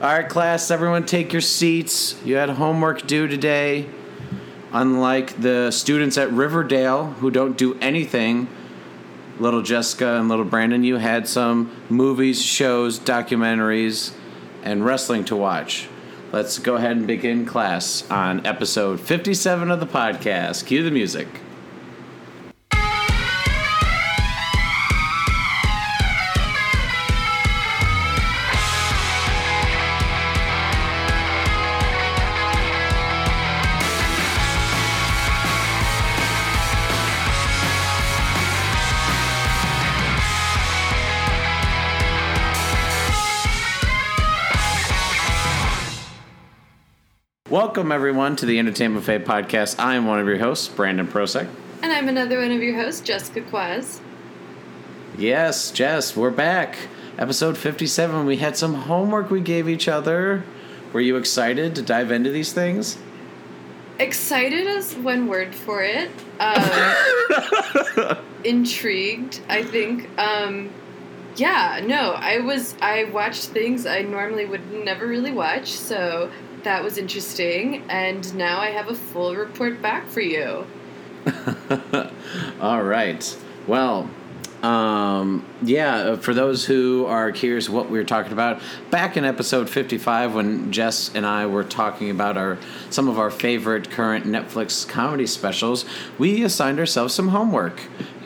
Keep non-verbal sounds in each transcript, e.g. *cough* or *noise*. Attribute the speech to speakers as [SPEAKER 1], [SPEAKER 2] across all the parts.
[SPEAKER 1] All right, class, everyone take your seats. You had homework due today. Unlike the students at Riverdale who don't do anything, little Jessica and little Brandon, you had some movies, shows, documentaries, and wrestling to watch. Let's go ahead and begin class on episode 57 of the podcast. Cue the music. Welcome, everyone, to the Entertainment Buffet podcast. I am one of your hosts, Brandon Prosek.
[SPEAKER 2] And I'm another one of your hosts, Jessica Quaz.
[SPEAKER 1] Yes, Jess, we're back. Episode 57. We had some homework we gave each other. Were you excited to dive into these things?
[SPEAKER 2] Excited is one word for it. Um, *laughs* intrigued, I think. Um, yeah, no, I was. I watched things I normally would never really watch, so that was interesting. And now I have a full report back for you. *laughs*
[SPEAKER 1] All right. Well, um, yeah, for those who are curious what we were talking about, back in episode 55 when Jess and I were talking about our some of our favorite current Netflix comedy specials, we assigned ourselves some homework.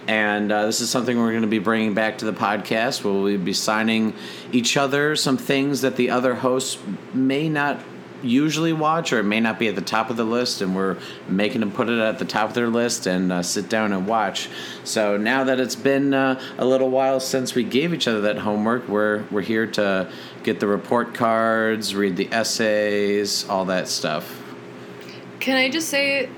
[SPEAKER 1] And uh, this is something we're going to be bringing back to the podcast. Where we'll be signing each other some things that the other hosts may not usually watch or it may not be at the top of the list and we're making them put it at the top of their list and uh, sit down and watch. So now that it's been uh, a little while since we gave each other that homework we're we're here to get the report cards read the essays all that stuff.
[SPEAKER 2] Can I just say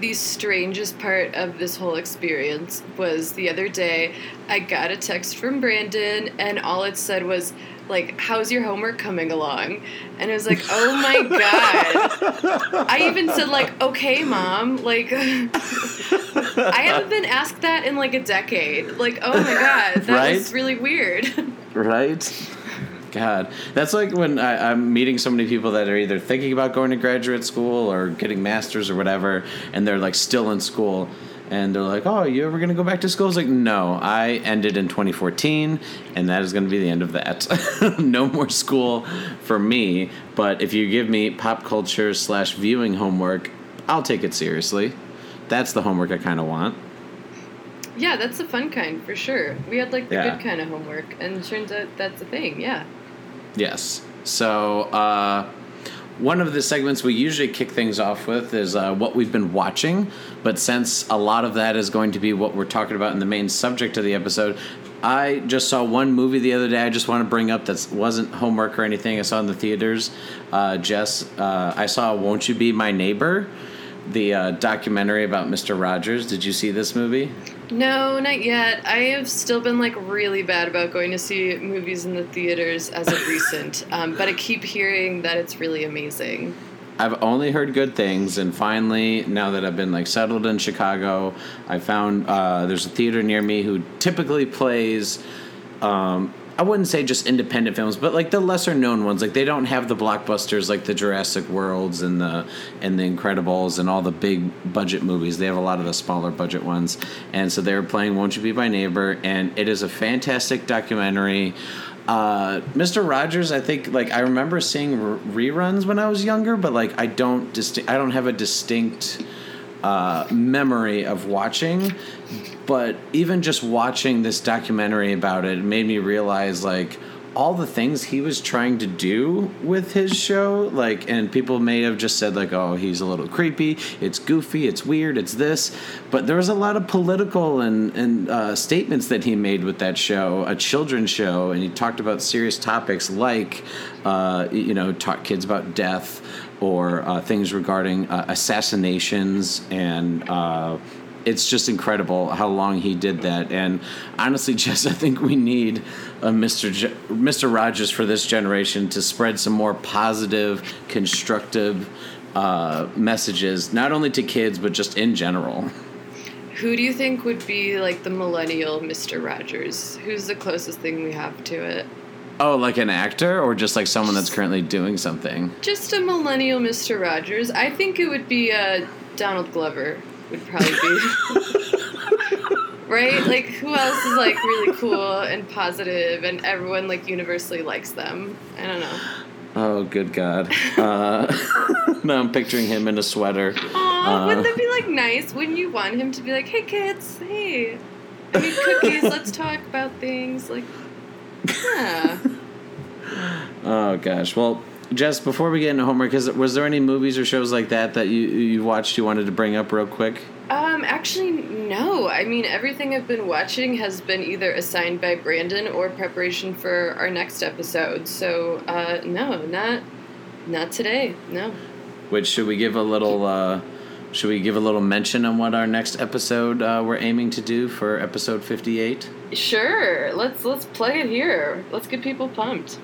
[SPEAKER 2] the strangest part of this whole experience was the other day I got a text from Brandon and all it said was like how's your homework coming along? And I was like oh my god. I even said like okay mom like *laughs* i haven't been asked that in like a decade. Like oh my god that
[SPEAKER 1] Right?
[SPEAKER 2] was really weird.
[SPEAKER 1] Right? God. That's like when I, i'm meeting so many people that are either thinking about going to graduate school or getting masters or whatever and they're like still in school and they're like oh you ever to go back to school? It's like no i ended in 2014 and that is to be the end of that. *laughs* No more school for me but if you give me pop culture slash viewing homework i'll take it seriously. That's the homework i kind of want.
[SPEAKER 2] Yeah that's the fun kind for sure. We had like the
[SPEAKER 1] Yeah.
[SPEAKER 2] good kind of homework and it turns out that's a thing yeah.
[SPEAKER 1] Yes. So, uh, one of the segments we usually kick things off with is uh, what we've been watching, but since a lot of that is going to be what we're talking about in the main subject of the episode, I just saw one movie the other day. I just want to bring up that wasn't homework or anything. I saw in the theaters. Uh, Jess, uh, I saw "Won't You Be My Neighbor," the uh, documentary about Mister Rogers. Did you see this movie?
[SPEAKER 2] No, not yet. I have still been like really bad about going to see movies in the theaters as of recent, *laughs* um, but I keep hearing that it's really amazing.
[SPEAKER 1] I've only heard good things, and finally, now that I've been like settled in Chicago, I found uh, there's a theater near me who typically plays. Um, I wouldn't say just independent films, but like the lesser known ones. Like they don't have the blockbusters like the Jurassic Worlds and the and the Incredibles and all the big budget movies. They have a lot of the smaller budget ones, and so they were playing "Won't You Be My Neighbor," and it is a fantastic documentary. Uh, Mr. Rogers, I think like I remember seeing r- reruns when I was younger, but like I don't disti- I don't have a distinct uh, memory of watching. But even just watching this documentary about it made me realize like all the things he was trying to do with his show like and people may have just said like oh he's a little creepy. It's goofy. It's weird. It's this. But there was a lot of political and, and uh, statements that he made with that show a children's show and he talked about serious topics like uh, you know taught kids about death or uh, things regarding uh, assassinations and uh, it's just incredible how long he did that. And honestly, *laughs* Jess, I think we need a Mr. J- Mr. Rogers for this generation to spread some more positive, constructive uh, messages, not only to kids but just in general.
[SPEAKER 2] Who do you think would be like the millennial Mr. Rogers? Who's the closest thing we have to it?
[SPEAKER 1] Oh, like an actor or just like someone that's currently doing something?
[SPEAKER 2] Just a millennial Mr. Rogers. I think it would be uh, Donald Glover. Would probably be. *laughs* right? Like who else is like really cool and positive and everyone like universally likes them? I don't know.
[SPEAKER 1] Oh, good God. Uh, *laughs* now I'm picturing him in a sweater.
[SPEAKER 2] Aw,
[SPEAKER 1] Uh,
[SPEAKER 2] wouldn't that be like nice? Wouldn't you want him to be like, hey kids, hey, I mean cookies, let's talk about things like yeah.
[SPEAKER 1] Oh gosh. Well, Jess, before we get into homework, is, was there any movies or shows like that that you you watched you wanted to bring up real quick?
[SPEAKER 2] Um, actually, no. I mean, everything I've been watching has been either assigned by Brandon or preparation for our next episode. So, uh, no, not not today. No.
[SPEAKER 1] Which should we give a little? Uh, should we give a little mention on what our next episode uh, we're aiming to do for episode fifty-eight?
[SPEAKER 2] Sure. Let's let's plug it here. Let's get people pumped.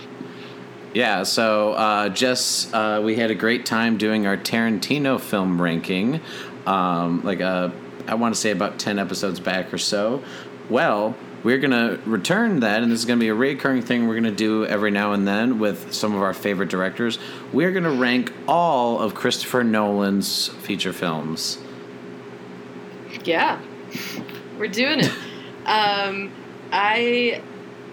[SPEAKER 1] Yeah, so uh, Jess, uh, we had a great time doing our Tarantino film ranking, um, like uh, I want to say about ten episodes back or so. Well, we're gonna return that, and this is gonna be a recurring thing we're gonna do every now and then with some of our favorite directors. We're gonna rank all of Christopher Nolan's feature films.
[SPEAKER 2] Yeah, we're doing it. *laughs* um, I.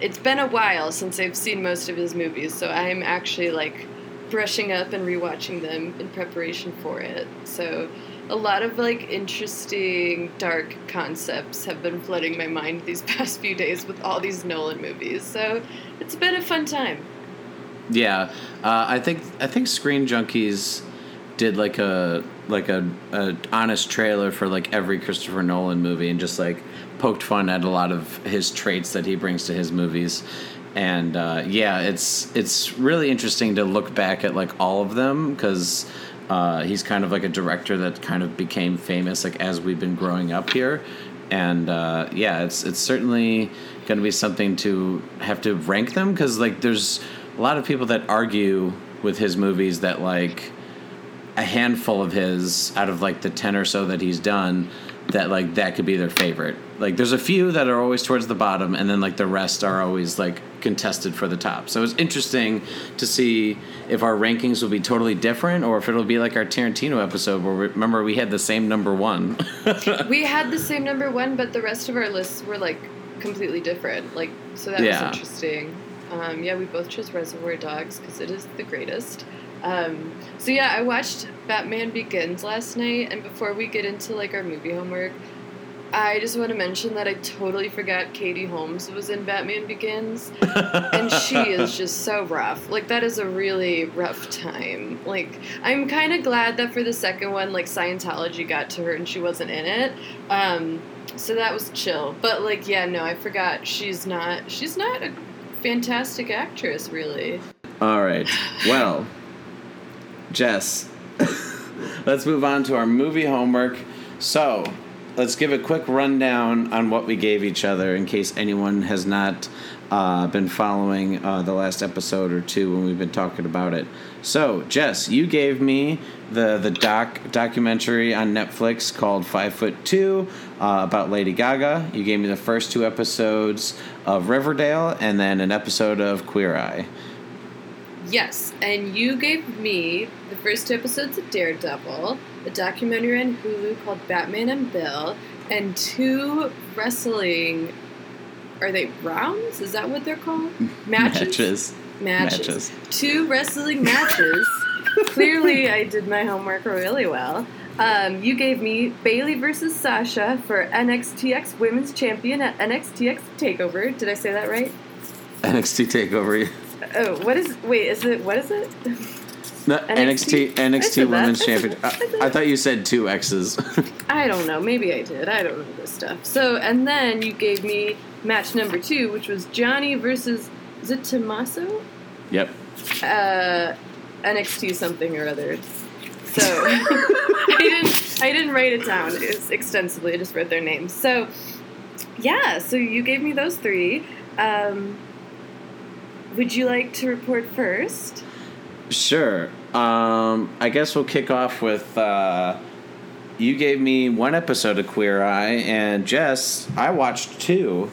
[SPEAKER 2] It's been a while since I've seen most of his movies, so I'm actually like brushing up and rewatching them in preparation for it. So a lot of like interesting dark concepts have been flooding my mind these *laughs* past few days with all these Nolan movies. So it's been a fun time.
[SPEAKER 1] Yeah, uh, I think I think Screen Junkies did like a like a, a honest trailer for like every Christopher Nolan movie and just like poked fun at a lot of his traits that he brings to his movies. And uh, yeah, it's it's really interesting to look back at like all of them because uh, he's kind of like a director that kind of became famous like as we've been growing up here. And uh, yeah, it's it's certainly going to be something to have to rank them because like there's a lot of people that argue with his movies that like a handful of his out of like the 10 or so that he's done that like that could be their favorite like there's a few that are always towards the bottom and then like the rest are always like contested for the top so it's interesting to see if our rankings will be totally different or if it'll be like our tarantino episode where we, remember we had the same number one *laughs*
[SPEAKER 2] we had the same number one, but the rest of our lists were like completely different. Like, so that
[SPEAKER 1] Yeah.
[SPEAKER 2] was interesting. Um, yeah, we both chose Reservoir Dogs because it is the greatest. Um, so yeah, I watched Batman Begins last night, and before we get into like our movie homework, I just want to mention that I totally forgot Katie Holmes was in Batman Begins, and she *laughs* is just so rough. Like that is a really rough time. Like I'm kind of glad that for the second one, like Scientology got to her and she wasn't in it. Um, so that was chill. But like, yeah, no, I forgot she's not. She's not a fantastic actress, really.
[SPEAKER 1] All right. Well, Jess, *laughs* let's move on to our movie homework. So, let's give a quick rundown on what we gave each other in case anyone has not uh, been following uh, the last episode or two when we've been talking about it. So, Jess, you gave me the the doc documentary on Netflix called Five Foot Two uh, about Lady Gaga. You gave me the first two episodes of Riverdale and then an episode of Queer Eye.
[SPEAKER 2] Yes, and you gave me the first two episodes of Daredevil, a documentary on Hulu called Batman and Bill, and two wrestling. Are they rounds? Is that what they're called? *laughs* Matches.
[SPEAKER 1] Matches.
[SPEAKER 2] Matches. Two wrestling matches. *laughs* Clearly, I did my homework really well. Um, you gave me Bayley versus Sasha for NXTX Women's Champion at NXTX Takeover. Did I say that right?
[SPEAKER 1] NXT Takeover.
[SPEAKER 2] Oh, what is? Wait, is it? What is it?
[SPEAKER 1] No,
[SPEAKER 2] NXT?
[SPEAKER 1] NXT NXT. Women's
[SPEAKER 2] I said
[SPEAKER 1] Champion.
[SPEAKER 2] that. I
[SPEAKER 1] I, I thought you said two X's. *laughs*
[SPEAKER 2] I don't know. Maybe I did. I don't know this stuff. So, and then you gave me match number two, which was Johnny versus is it Tommaso?
[SPEAKER 1] yep.
[SPEAKER 2] Uh, NXT something or other. So *laughs* I didn't. I didn't write it down it's extensively. I just read their names. So yeah. So you gave me those three. Um, would you like to report first?
[SPEAKER 1] Sure. Um, I guess we'll kick off with. Uh, you gave me one episode of Queer Eye, and Jess, I watched two.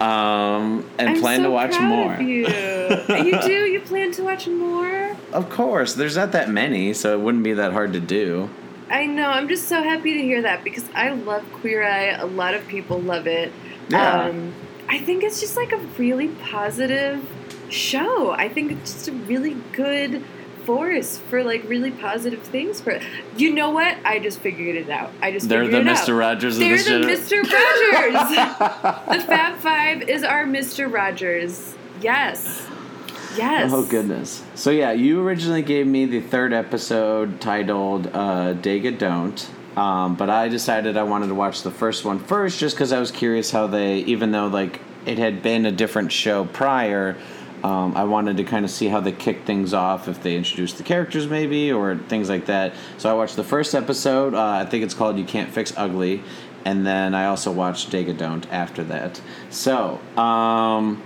[SPEAKER 1] um, and
[SPEAKER 2] I'm
[SPEAKER 1] plan
[SPEAKER 2] so
[SPEAKER 1] to watch
[SPEAKER 2] proud
[SPEAKER 1] more.
[SPEAKER 2] Of you. you *laughs* do? You plan to watch more?
[SPEAKER 1] Of course, there's not that many, so it wouldn't be that hard to do.
[SPEAKER 2] I know. I'm just so happy to hear that because I love Queer Eye. A lot of people love it.
[SPEAKER 1] Yeah.
[SPEAKER 2] Um, I think it's just like a really positive show. I think it's just a really good force for like really positive things for you know what i just figured it out i just
[SPEAKER 1] They're the Mr.
[SPEAKER 2] out.
[SPEAKER 1] Rogers of
[SPEAKER 2] they're the mr *laughs* rogers the fab five is our mr rogers yes yes
[SPEAKER 1] Oh goodness. So yeah, you originally gave me the third episode titled uh, "Dega Don't," um, but I decided I wanted to watch the first one first, just because I was curious how they, even though like it had been a different show prior. Um, I wanted to kind of see how they kick things off, if they introduce the characters maybe, or things like that. So I watched the first episode. Uh, I think it's called "You Can't Fix Ugly," and then I also watched "Dega Don't" after that. So. Um,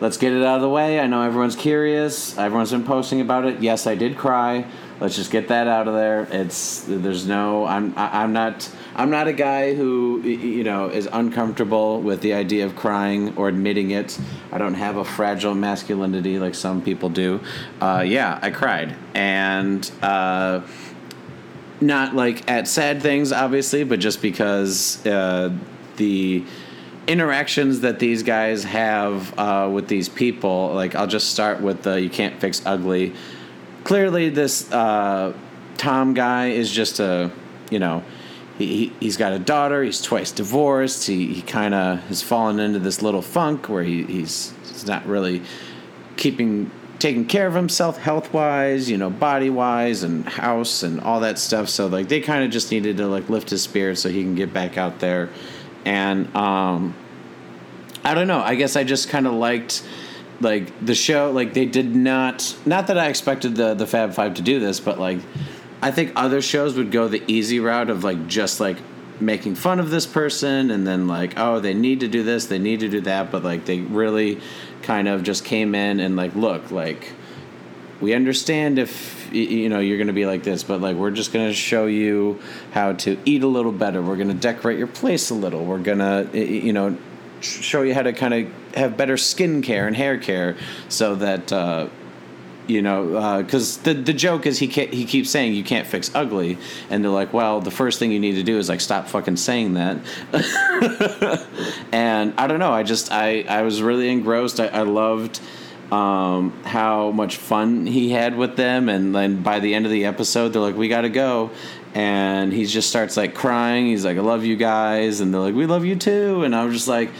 [SPEAKER 1] let's get it out of the way. I know everyone's curious. Everyone's been posting about it. Yes, I did cry. Let's just get that out of there. It's there's no. I'm I'm not I'm not a guy who you know is uncomfortable with the idea of crying or admitting it. I don't have a fragile masculinity like some people do. Uh, yeah, I cried and. Uh, not like at sad things obviously but just because uh, the interactions that these guys have uh, with these people like i'll just start with the you can't fix ugly clearly this uh, tom guy is just a you know he, he- he's got a daughter he's twice divorced he, he kind of has fallen into this little funk where he, he's, he's not really keeping taking care of himself health wise, you know, body wise and house and all that stuff. So like they kind of just needed to like lift his spirits so he can get back out there. And um I don't know, I guess I just kind of liked like the show like they did not not that I expected the the Fab 5 to do this, but like I think other shows would go the easy route of like just like making fun of this person and then like oh they need to do this they need to do that but like they really kind of just came in and like look like we understand if you know you're going to be like this but like we're just going to show you how to eat a little better. We're going to decorate your place a little. We're going to you know show you how to kind of have better skin care and hair care so that uh, you know, because the the joke is he he keeps saying you can't fix ugly, and they're like, well, the first thing you need to do is like stop fucking saying that. *laughs* and I don't know, I just I I was really engrossed. I, I loved um, how much fun he had with them, and then by the end of the episode, they're like, we got to go. And he just starts like crying. He's like, "I love you guys," and they're like, "We love you too." And I was just like,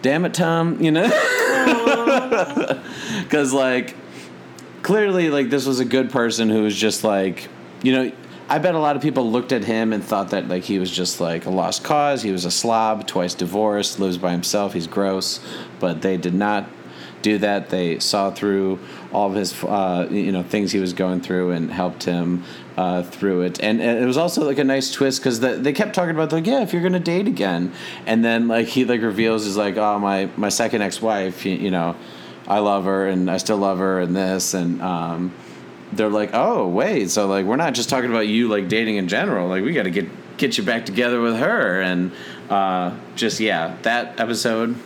[SPEAKER 1] "Damn it, Tom," you know, *laughs* because like clearly like this was a good person who was just like you know i bet a lot of people looked at him and thought that like he was just like a lost cause he was a slob twice divorced lives by himself he's gross but they did not do that they saw through all of his uh, you know things he was going through and helped him uh, through it and, and it was also like a nice twist because the, they kept talking about like yeah if you're gonna date again and then like he like reveals is like oh my my second ex-wife you, you know I love her and I still love her and this and um, they're like, oh wait, so like we're not just talking about you like dating in general. Like we got to get get you back together with her and uh, just yeah, that episode,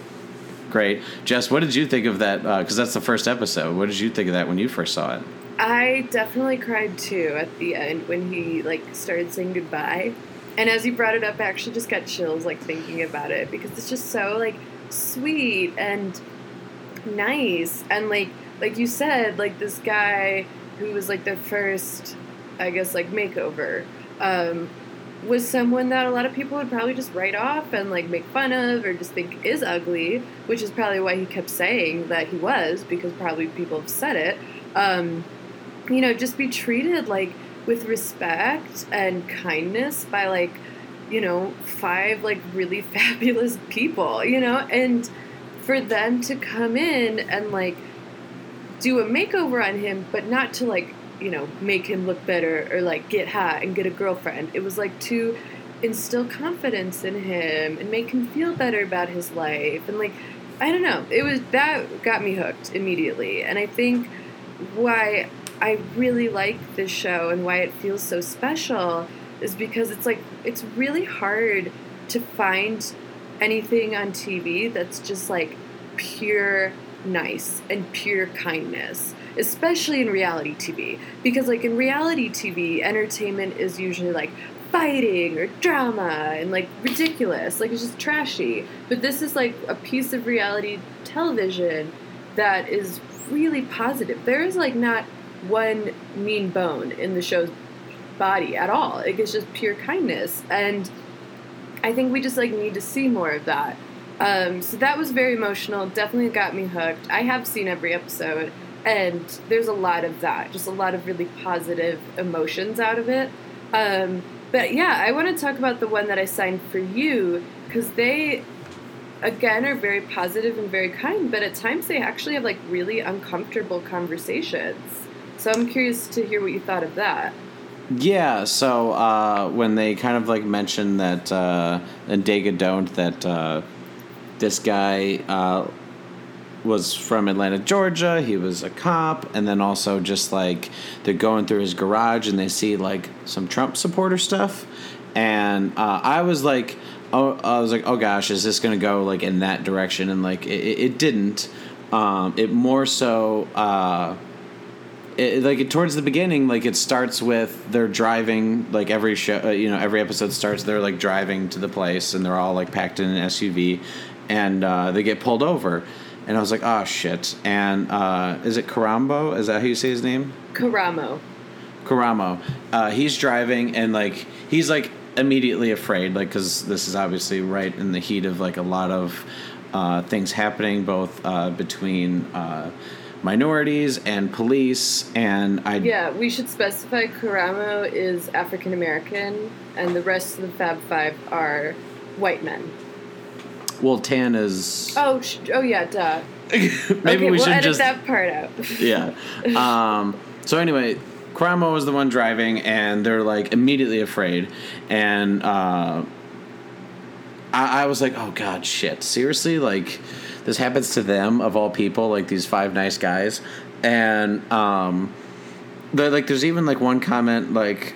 [SPEAKER 1] great. Jess, what did you think of that? Because that's the first episode. What did you think of that when you first saw it?
[SPEAKER 2] I definitely cried too at the end when he like started saying goodbye. And as you brought it up, I actually just got chills like thinking about it because it's just so like sweet and nice and like like you said like this guy who was like the first I guess like makeover um was someone that a lot of people would probably just write off and like make fun of or just think is ugly, which is probably why he kept saying that he was because probably people have said it. Um, you know, just be treated like with respect and kindness by like, you know, five like really *laughs* fabulous people, you know, and for them to come in and like do a makeover on him, but not to like, you know, make him look better or like get hot and get a girlfriend. It was like to instill confidence in him and make him feel better about his life and like I don't know. It was that got me hooked immediately. And I think why I really like this show and why it feels so special is because it's like it's really hard to find anything on TV that's just like pure nice and pure kindness, especially in reality TV. Because, like, in reality TV, entertainment is usually like fighting or drama and like ridiculous, like, it's just trashy. But this is like a piece of reality television that is really positive. There is like not one mean bone in the show's body at all. Like, it's just pure kindness. And I think we just like need to see more of that. Um, so that was very emotional. Definitely got me hooked. I have seen every episode, and there's a lot of that. Just a lot of really positive emotions out of it. Um, but yeah, I want to talk about the one that I signed for you because they, again, are very positive and very kind. But at times they actually have like really uncomfortable conversations. So I'm curious to hear what you thought of that.
[SPEAKER 1] Yeah, so uh, when they kind of like mentioned that uh, and Dega don't that uh, this guy uh, was from Atlanta, Georgia. He was a cop, and then also just like they're going through his garage and they see like some Trump supporter stuff, and uh, I was like, oh, I was like, oh gosh, is this gonna go like in that direction? And like it, it didn't. Um, it more so. Uh, it, like towards the beginning, like it starts with they're driving. Like every show, uh, you know, every episode starts. They're like driving to the place, and they're all like packed in an SUV, and uh, they get pulled over. And I was like, oh shit. And uh, is it Karambo? Is that how you say his name?
[SPEAKER 2] Karamo.
[SPEAKER 1] Karamo. Uh, he's driving and like he's like immediately afraid, like because this is obviously right in the heat of like a lot of uh, things happening, both uh, between uh, minorities and police. And I
[SPEAKER 2] yeah, we should specify Karamo is African American, and the rest of the Fab Five are white men.
[SPEAKER 1] Well, Tan is.
[SPEAKER 2] Oh, sh- oh yeah, duh. *laughs*
[SPEAKER 1] Maybe
[SPEAKER 2] okay,
[SPEAKER 1] we
[SPEAKER 2] we'll
[SPEAKER 1] should
[SPEAKER 2] edit
[SPEAKER 1] just.
[SPEAKER 2] that part out. *laughs*
[SPEAKER 1] yeah. Um, so anyway, Karamo was the one driving, and they're like immediately afraid, and uh, I, I was like, oh god, shit, seriously, like this happens to them of all people, like these five nice guys, and um, like, there's even like one comment like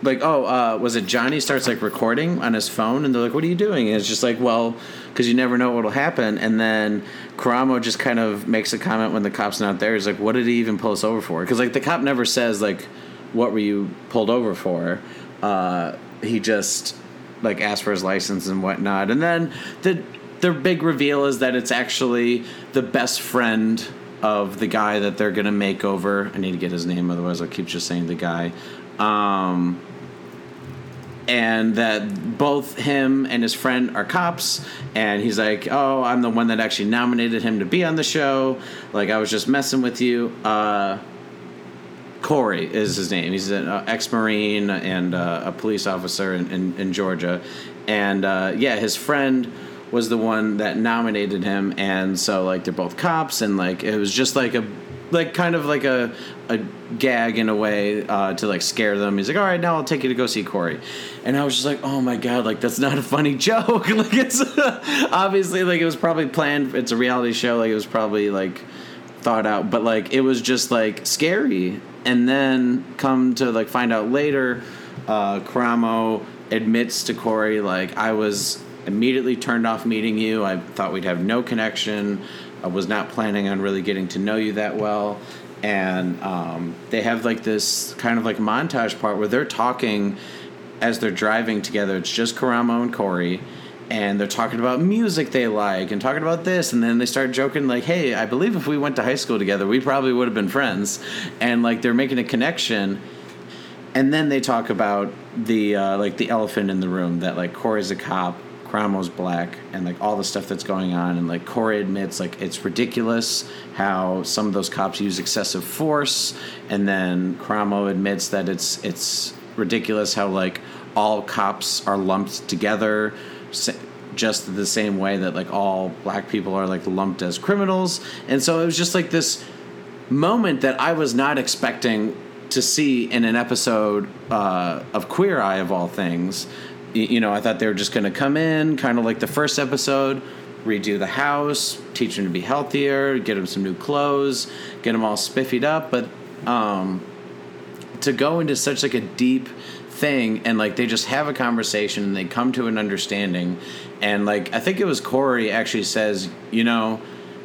[SPEAKER 1] like oh uh, was it johnny starts like recording on his phone? And they're like what are you doing? And it's just like well because you never know what'll happen. And then karamo just kind of makes a comment when the cop's not there. He's like what did he even pull us over for? Because like the cop never says like what were you pulled over for? Uh, he just like asked for his license and whatnot. And then the the big reveal is that it's actually the best friend of the guy that they're gonna make over. I need to get his name, otherwise I'll keep just saying the guy. Um, and that both him and his friend are cops and he's like oh i'm the one that actually nominated him to be on the show like i was just messing with you uh, corey is his name he's an uh, ex-marine and uh, a police officer in, in, in georgia and uh, yeah his friend was the one that nominated him and so like they're both cops and like it was just like a like kind of like a a gag in a way uh, to like scare them. He's like, "All right, now I'll take you to go see Corey," and I was just like, "Oh my god, like that's not a funny *laughs* joke. like it's *laughs* obviously like it was probably planned. It's a reality show. Like it was probably like thought out, but like it was just like scary. And then come to like find out later, uh, Karamo admits to Corey like I was immediately turned off meeting you. I thought we'd have no connection. I was not planning on really getting to know you that well. And um, they have like this kind of like montage part where they're talking as they're driving together. It's just Karamo and Corey. And they're talking about music they like and talking about this. And then they start joking, like, hey, I believe if we went to high school together, we probably would have been friends. And like they're making a connection. And then they talk about the uh, like the elephant in the room that like Corey's a cop Karamo's black and like all the stuff that's going on and like Corey admits like it's ridiculous how some of those cops use excessive force and then Cramo admits that it's it's ridiculous how like all cops are lumped together just the same way that like all black people are like lumped as criminals. And so it was just like this moment that I was not expecting to see in an episode uh, of Queer Eye of all things you know, I thought they were just going to come in, kind of like the first episode, redo the house, teach them to be healthier, get them some new clothes, get them all spiffied up. But um, to go into such like a deep thing and like they just have a conversation and they come to an understanding and like i think it was corey actually says you know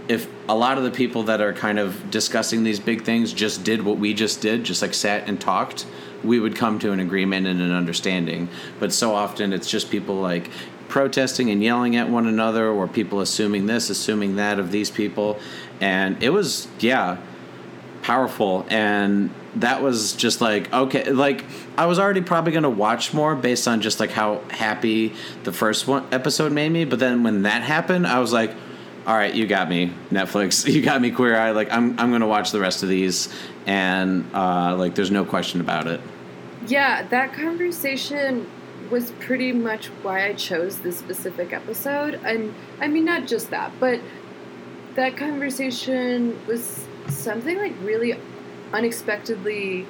[SPEAKER 1] if a lot of the people that are kind of discussing these big things just did what we just did just like sat and talked we would come to an agreement and an understanding. But so often it's just people like protesting and yelling at one another or people assuming this assuming that of these people. And it was yeah powerful. And that was just like okay like i was already probably going to watch more based on just like how happy the first one episode made me. But then when that happened i was like all right you got me netflix. *laughs* You got me queer eye. Like i'm, I'm going to watch the rest of these. And uh, like there's no question about it
[SPEAKER 2] yeah that conversation was pretty much why i chose this specific episode and i mean not just that but that conversation was something like really unexpectedly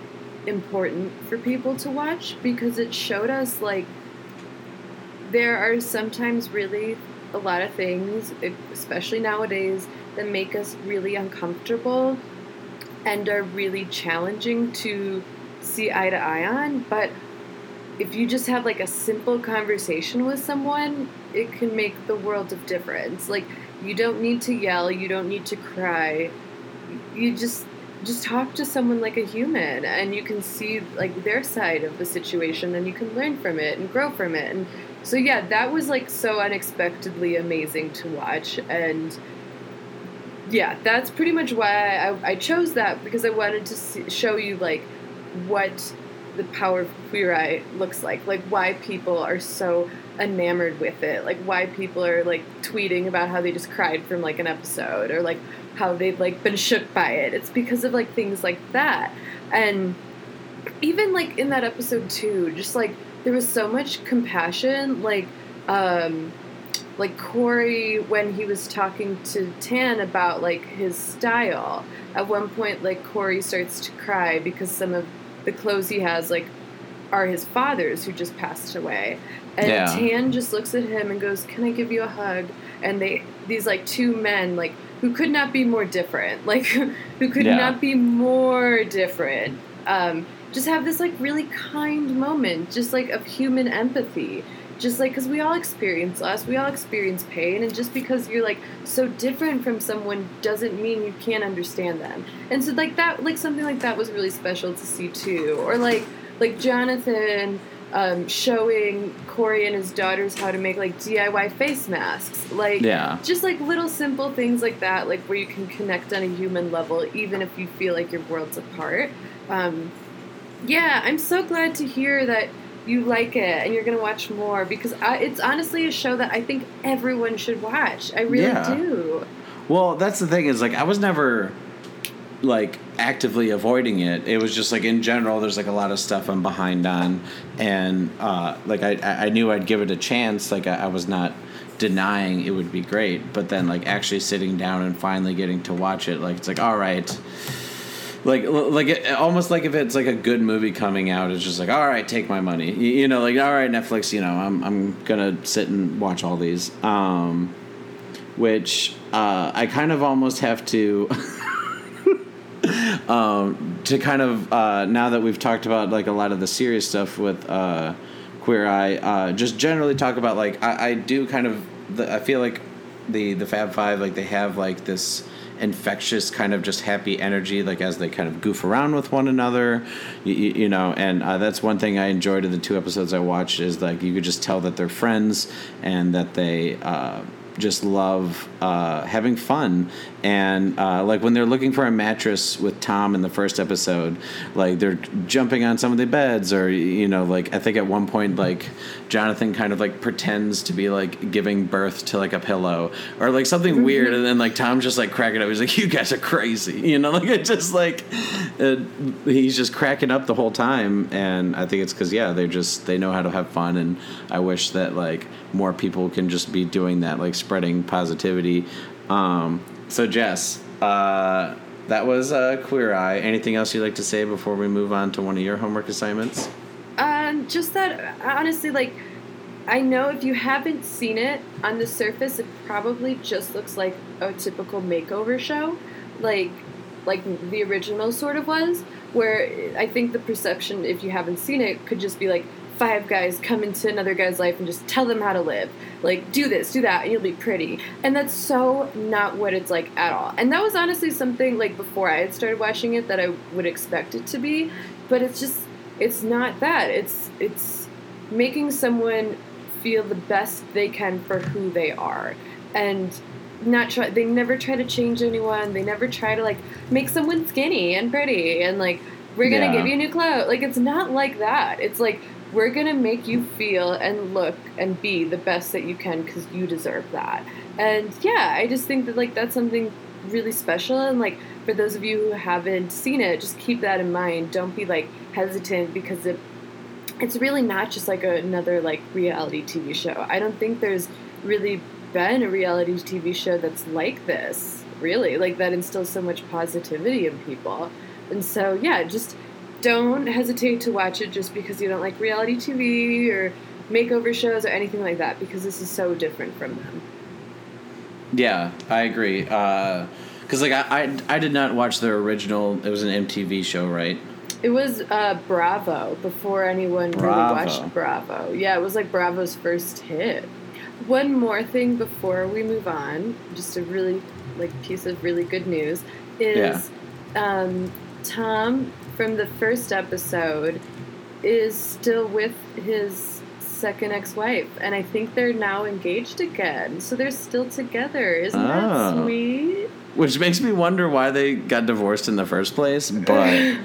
[SPEAKER 2] important for people to watch because it showed us like there are sometimes really a lot of things, especially nowadays, that make us really uncomfortable and are really challenging to see eye to eye on. But if you just have like a simple conversation with someone, it can make the world of difference. Like, you don't need to yell, you don't need to cry. You just just talk to someone like a human and you can see like their side of the situation and you can learn from it and grow from it and so yeah that was like so unexpectedly amazing to watch and yeah that's pretty much why i, I chose that because i wanted to see, show you like what the power of queer eye looks like like why people are so enamored with it like why people are like tweeting about how they just cried from like an episode or like how they've like been shook by it. It's because of like things like that. And even like in that episode too, just like there was so much compassion, like um like Corey when he was talking to Tan about like his style. At one point like Corey starts to cry because some of the clothes he has like are his father's who just passed away. And yeah. Tan just looks at him and goes, "Can I give you a hug?" And they these like two men like who could not be more different, *laughs* like who could yeah. not be more different. Um, just have this like really kind moment, just like of human empathy. Just like because we all experience loss, we all experience pain, and just because you're like so different from someone doesn't mean you can't understand them. And so like that, like something like that was really special to see too. Or like like Jonathan um, showing Corey and his daughters how to make like DIY face masks. Like, yeah. just like little simple things like that, like where you can connect on a human level, even if you feel like your world's apart. Um, yeah, I'm so glad to hear that you like it and you're going to watch more because I, it's honestly a show that I think everyone should watch. I really yeah. do.
[SPEAKER 1] Well, that's the thing is like I was never like actively avoiding it. It was just like in general, there's like a lot of stuff I'm behind on, and uh, like I I knew I'd give it a chance. Like I, I, was not denying it would be great, but then like actually sitting down and finally getting to watch it, like it's like all right. Like, like almost like if it's like a good movie coming out, it's just like, all right, take my money. You, you know, like, all right, Netflix, you know, I'm, I'm gonna sit and watch all these. Um, which uh, I kind of almost have to *laughs* um, to kind of uh, now that we've talked about like a lot of the serious stuff with uh, Queer Eye, uh, just generally talk about like I, I do kind of the, I feel like the the Fab Five like they have like this infectious kind of just happy energy like as they kind of goof around with one another you, you know and uh, that's one thing i enjoyed in the two episodes i watched is like you could just tell that they're friends and that they uh, just love uh, having fun and uh, like when they're looking for a mattress with Tom in the first episode, like they're jumping on some of the beds, or you know, like I think at one point, like Jonathan kind of like pretends to be like giving birth to like a pillow, or like something mm-hmm. weird, and then like Tom's just like cracking up. He's like, "You guys are crazy," you know, *laughs* like it just like it, he's just cracking up the whole time, and I think it's because yeah, they're just they know how to have fun, and I wish that like more people can just be doing that, like spreading positivity. Um, so Jess, uh, that was uh, Queer Eye. Anything else you'd like to say before we move on to one of your homework assignments?
[SPEAKER 2] Um, just that honestly, like I know if you haven't seen it on the surface, it probably just looks like a typical makeover show, like like the original sort of was. Where I think the perception, if you haven't seen it, could just be like five guys come into another guy's life and just tell them how to live. Like, do this, do that, and you'll be pretty. And that's so not what it's like at all. And that was honestly something, like, before I had started watching it that I would expect it to be. But it's just, it's not that. It's, it's making someone feel the best they can for who they are. And not try they never try to change anyone they never try to like make someone skinny and pretty and like we're gonna
[SPEAKER 1] Yeah.
[SPEAKER 2] give you new clothes like it's not like that it's like we're gonna make you feel and look and be the best that you can because you deserve that. And yeah i just think that like that's something really special and like for those of you who haven't seen it just keep that in mind. Don't be like hesitant because it it's really not just like a, another like reality tv show. I don't think there's really been a reality tv show that's like this really like that instills so much positivity in people. And so yeah just don't hesitate to watch it just because you don't like reality tv or makeover shows or anything like that because this is so different from them
[SPEAKER 1] Yeah, I agree. Because like I, I I did not watch the original. It was an MTV show, right?
[SPEAKER 2] It was uh, Bravo before anyone really watched Bravo. Yeah, it was like Bravo's first hit. One more thing before we move on, just a really like piece of really good news is um, Tom from the first episode is still with his second ex-wife, and I think they're now engaged again. So they're still together. Isn't
[SPEAKER 1] Oh.
[SPEAKER 2] that sweet?
[SPEAKER 1] Which makes me wonder why they got divorced in the first place. But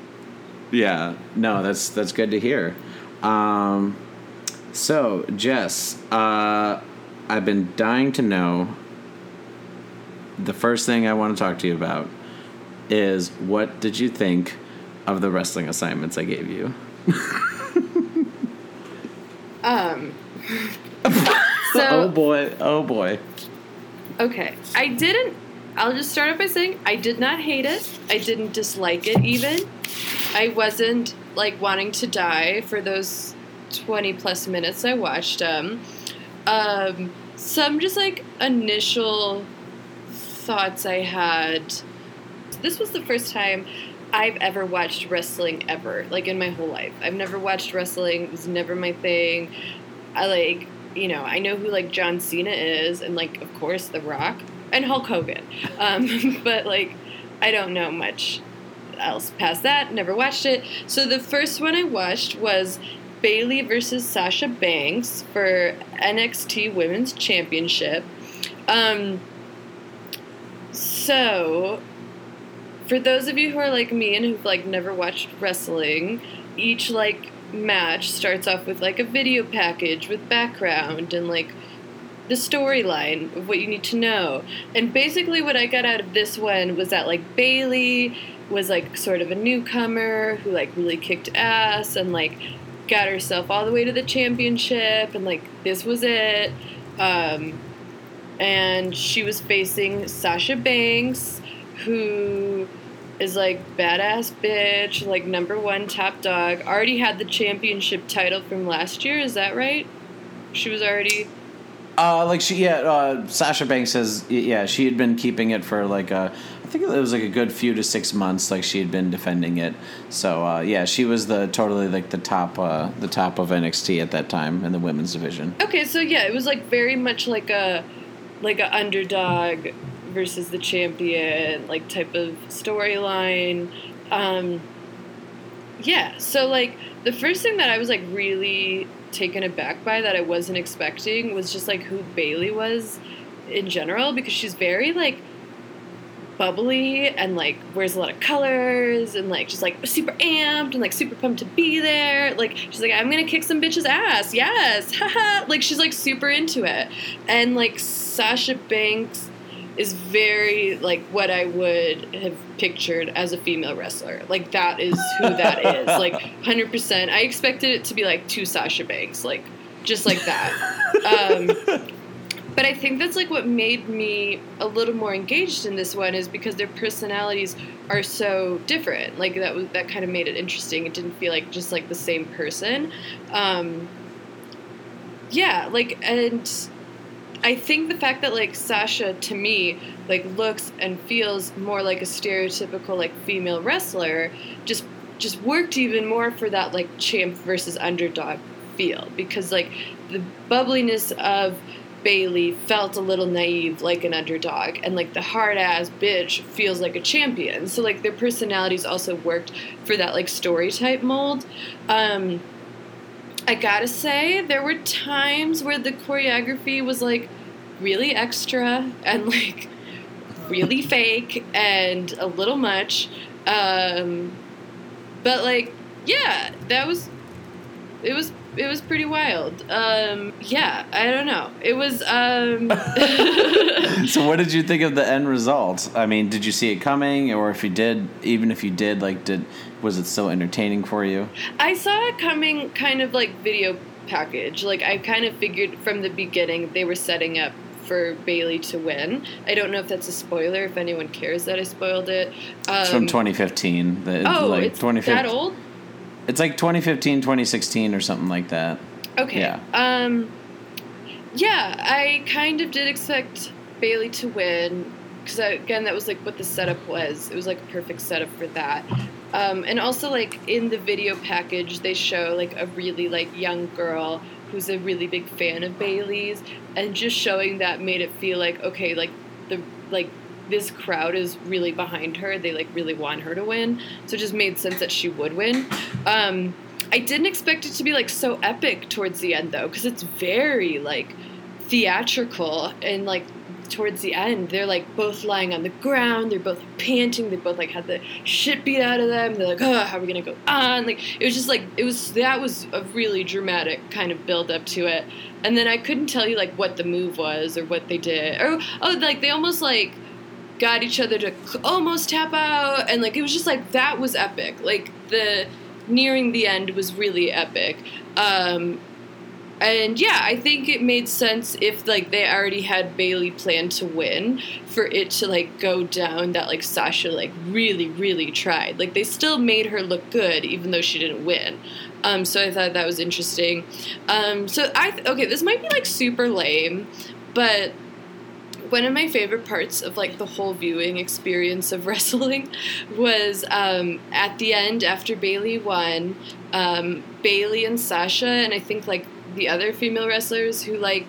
[SPEAKER 1] *laughs* yeah, no, that's that's good to hear. Um, so Jess, uh, I've been dying to know. The first thing I want to talk to you about is what did you think of the wrestling assignments I gave you?
[SPEAKER 2] Um. *laughs*
[SPEAKER 1] oh boy! Oh boy!
[SPEAKER 2] okay, I didn't. I'll just start off by saying I did not hate it. I didn't dislike it even. I wasn't like wanting to die for those twenty plus minutes I watched them. Um, some just like initial thoughts I had. This was the first time I've ever watched wrestling ever, like in my whole life. I've never watched wrestling. It was never my thing. I like, you know, I know who like John Cena is, and like, of course, The Rock and Hulk Hogan. *laughs* Um, but like, I don't know much else past that. Never watched it. So the first one I watched was Bayley versus Sasha Banks for NXT Women's Championship. Um, so for those of you who are like me and who've like never watched wrestling, each like match starts off with like a video package with background and like the storyline of what you need to know. And basically what I got out of this one was that like Bayley was like sort of a newcomer who like really kicked ass and like got herself all the way to the championship and like this was it. Um and she was facing Sasha Banks, who is like badass bitch, like number one top dog. Already had the championship title from last year. Is that right? She was already.
[SPEAKER 1] Uh, like she, yeah. Uh, Sasha Banks says, yeah, she had been keeping it for like a, I think it was like a good few to six months. Like she had been defending it. So uh, yeah, she was the totally like the top, uh, the top of NXT at that time in the women's division.
[SPEAKER 2] Okay, so yeah, it was like very much like a, like a underdog versus the champion, like type of storyline. Um, yeah, so like the first thing that I was like really taken aback by that I wasn't expecting was just like who Bayley was in general because she's very like bubbly and like wears a lot of colors and like just like super amped and like super pumped to be there. Like she's like, I'm gonna kick some bitch's ass, yes, *laughs* haha. like she's like super into it. And like Sasha Banks is very like what I would have pictured as a female wrestler. Like that is who that is. *laughs* Like 100%. I expected it to be like two Sasha Banks, like just like that. Um, *laughs* but I think that's like what made me a little more engaged in this one is because their personalities are so different. Like that was that kind of made it interesting. It didn't feel like just like the same person. Um, yeah, like and I think the fact that like Sasha to me like looks and feels more like a stereotypical like female wrestler just just worked even more for that like champ versus underdog feel because like the bubbliness of Bayley felt a little naive like an underdog and like the hard ass bitch feels like a champion. So like their personalities also worked for that like story type mold. Um I gotta say, there were times where the choreography was like really extra and like really fake and a little much. Um, but like, yeah, that was it was it was pretty wild. Um, yeah, I don't know. It was. Um, *laughs* *laughs*
[SPEAKER 1] so, what did you think of the end result? I mean, did you see it coming, or if you did, even if you did, like, did was it still entertaining for you?
[SPEAKER 2] I saw it coming, kind of like video package. Like, I kind of figured from the beginning they were setting up for Bayley to win. I don't know if that's a spoiler. If anyone cares that I spoiled it.
[SPEAKER 1] Um, it's from 2015.
[SPEAKER 2] The, oh, like it's 2015. that old.
[SPEAKER 1] It's like 2015, 2016 or something like that.
[SPEAKER 2] Okay.
[SPEAKER 1] Yeah.
[SPEAKER 2] Um, yeah, I kind of did expect Bayley to win because again, that was like what the setup was. It was like a perfect setup for that. Um, and also, like in the video package, they show like a really like young girl who's a really big fan of Bayley's, and just showing that made it feel like okay, like the like this crowd is really behind her. They like really want her to win. So it just made sense that she would win. Um, I didn't expect it to be like so epic towards the end though, because it's very like theatrical and like towards the end they're like both lying on the ground they're both panting they both like had the shit beat out of them they're like oh how are we gonna go on? Like it was just like it was that was a really dramatic kind of build up to it. And then i couldn't tell you like what the move was or what they did. Or oh like they almost like got each other to almost tap out and like it was just like that was epic. Like the nearing the end was really epic. Um and yeah i think it made sense if like they already had Bayley planned to win for it to like go down that like sasha like really really tried. Like they still made her look good even though she didn't win. Um so i thought that was interesting. Um so i th- okay this might be like super lame but one of my favorite parts of like the whole viewing experience of *laughs* wrestling was um, at the end after Bayley won, um, Bayley and Sasha and I think like the other female wrestlers who like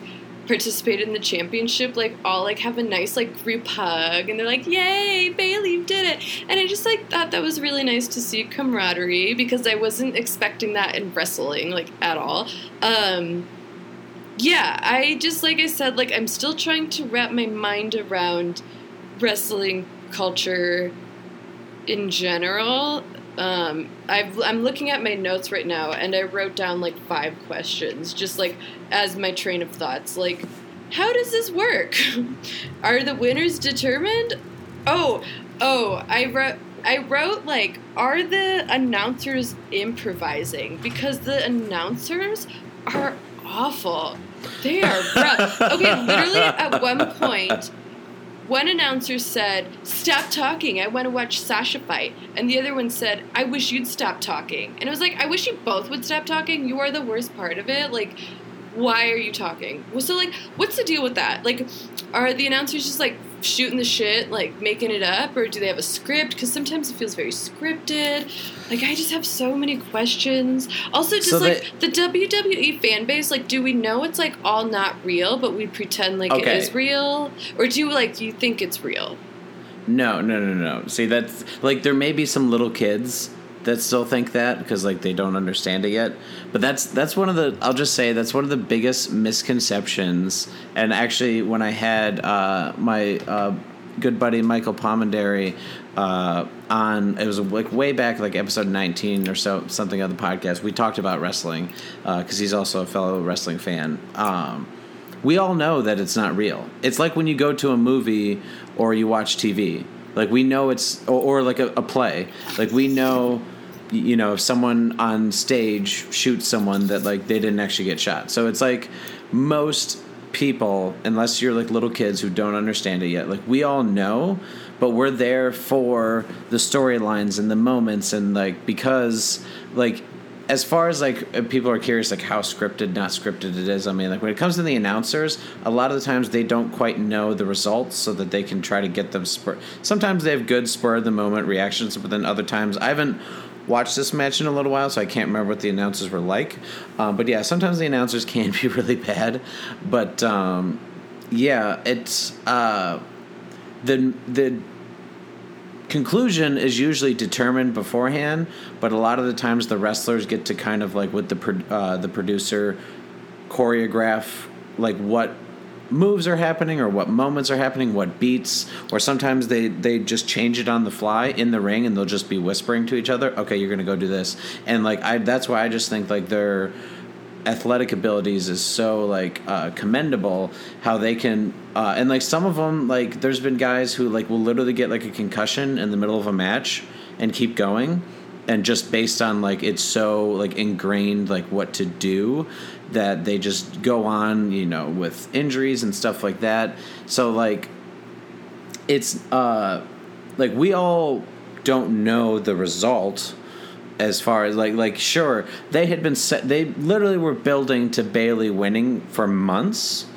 [SPEAKER 2] participated in the championship like all like have a nice like group hug and they're like yay bayley did it and i just like thought that was really nice to see camaraderie because i wasn't expecting that in wrestling like at all um yeah, I just like I said, like I'm still trying to wrap my mind around wrestling culture in general. Um, I've, I'm looking at my notes right now, and I wrote down like five questions, just like as my train of thoughts. Like, how does this work? *laughs* Are the winners determined? Oh, oh, I wrote. I wrote like, are the announcers improvising? Because the announcers are awful. They are rough. *laughs* okay, literally at one point, one announcer said, Stop talking. I want to watch Sasha fight. And the other one said, I wish you'd stop talking. And it was like, I wish you both would stop talking. You are the worst part of it. Like, why are you talking? So like, what's the deal with that? Like, are the announcers just like shooting the shit, like making it up, or do they have a script? Because sometimes it feels very scripted. Like, I just have so many questions. Also, just so like they, the WWE fan base, like, do we know it's like all not real, but we pretend like okay. it is real, or do you like you think it's real?
[SPEAKER 1] No, no, no, no. See, that's like there may be some little kids that still think that because like they don't understand it yet. But that's that's one of the I'll just say that's one of the biggest misconceptions. And actually, when I had uh, my uh, good buddy Michael Pomanderi uh, on, it was like way back, like episode nineteen or so, something of the podcast. We talked about wrestling because uh, he's also a fellow wrestling fan. Um, we all know that it's not real. It's like when you go to a movie or you watch TV like we know it's or, or like a, a, play. Like we know, you know, if someone on stage shoots someone that like they didn't actually get shot. So it's like most people, unless you're like little kids who don't understand it yet, like we all know, but we're there for the storylines and the moments and like because like as far as like people are curious like how scripted not scripted it is i mean like when it comes to the announcers a lot of the times they don't quite know the results so that they can try to get them spur sometimes they have good spur of the moment reactions but then other times i haven't watched this match in a little while so i can't remember what the announcers were like. Um, but yeah sometimes the announcers *laughs* can be really bad. But um, yeah it's uh, the the conclusion is usually determined beforehand, but a lot of the times the wrestlers get to kind of like with the pro- uh, the producer choreograph like what moves are happening or what moments are happening, what beats, or sometimes they they just change it on the fly in the ring and they'll just be whispering to each other, "Okay, you're going to go do this." And like I that's why I just think like they're athletic abilities is so like uh, commendable how they can uh, and like some of them like there's been guys who like will literally get like a concussion in the middle of a match and keep going and just based on like it's so like ingrained like what to do that they just go on you know with injuries and stuff like that. So like it's uh like we all don't know the result as far as like like sure they had been set they literally were building to Bayley winning for months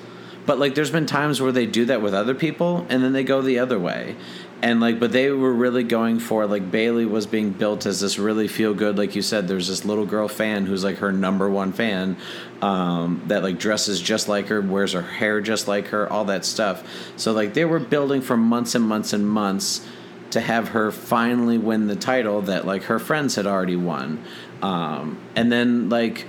[SPEAKER 1] but like there's been times where they do that with other people and then they go the other way and like but they were really going for like bayley was being built as this really feel good like you said there's this little girl fan who's like her number one fan um, that like dresses just like her wears her hair just like her all that stuff so like they were building for months and months and months to have her finally win the title that like her friends had already won. Um, and then like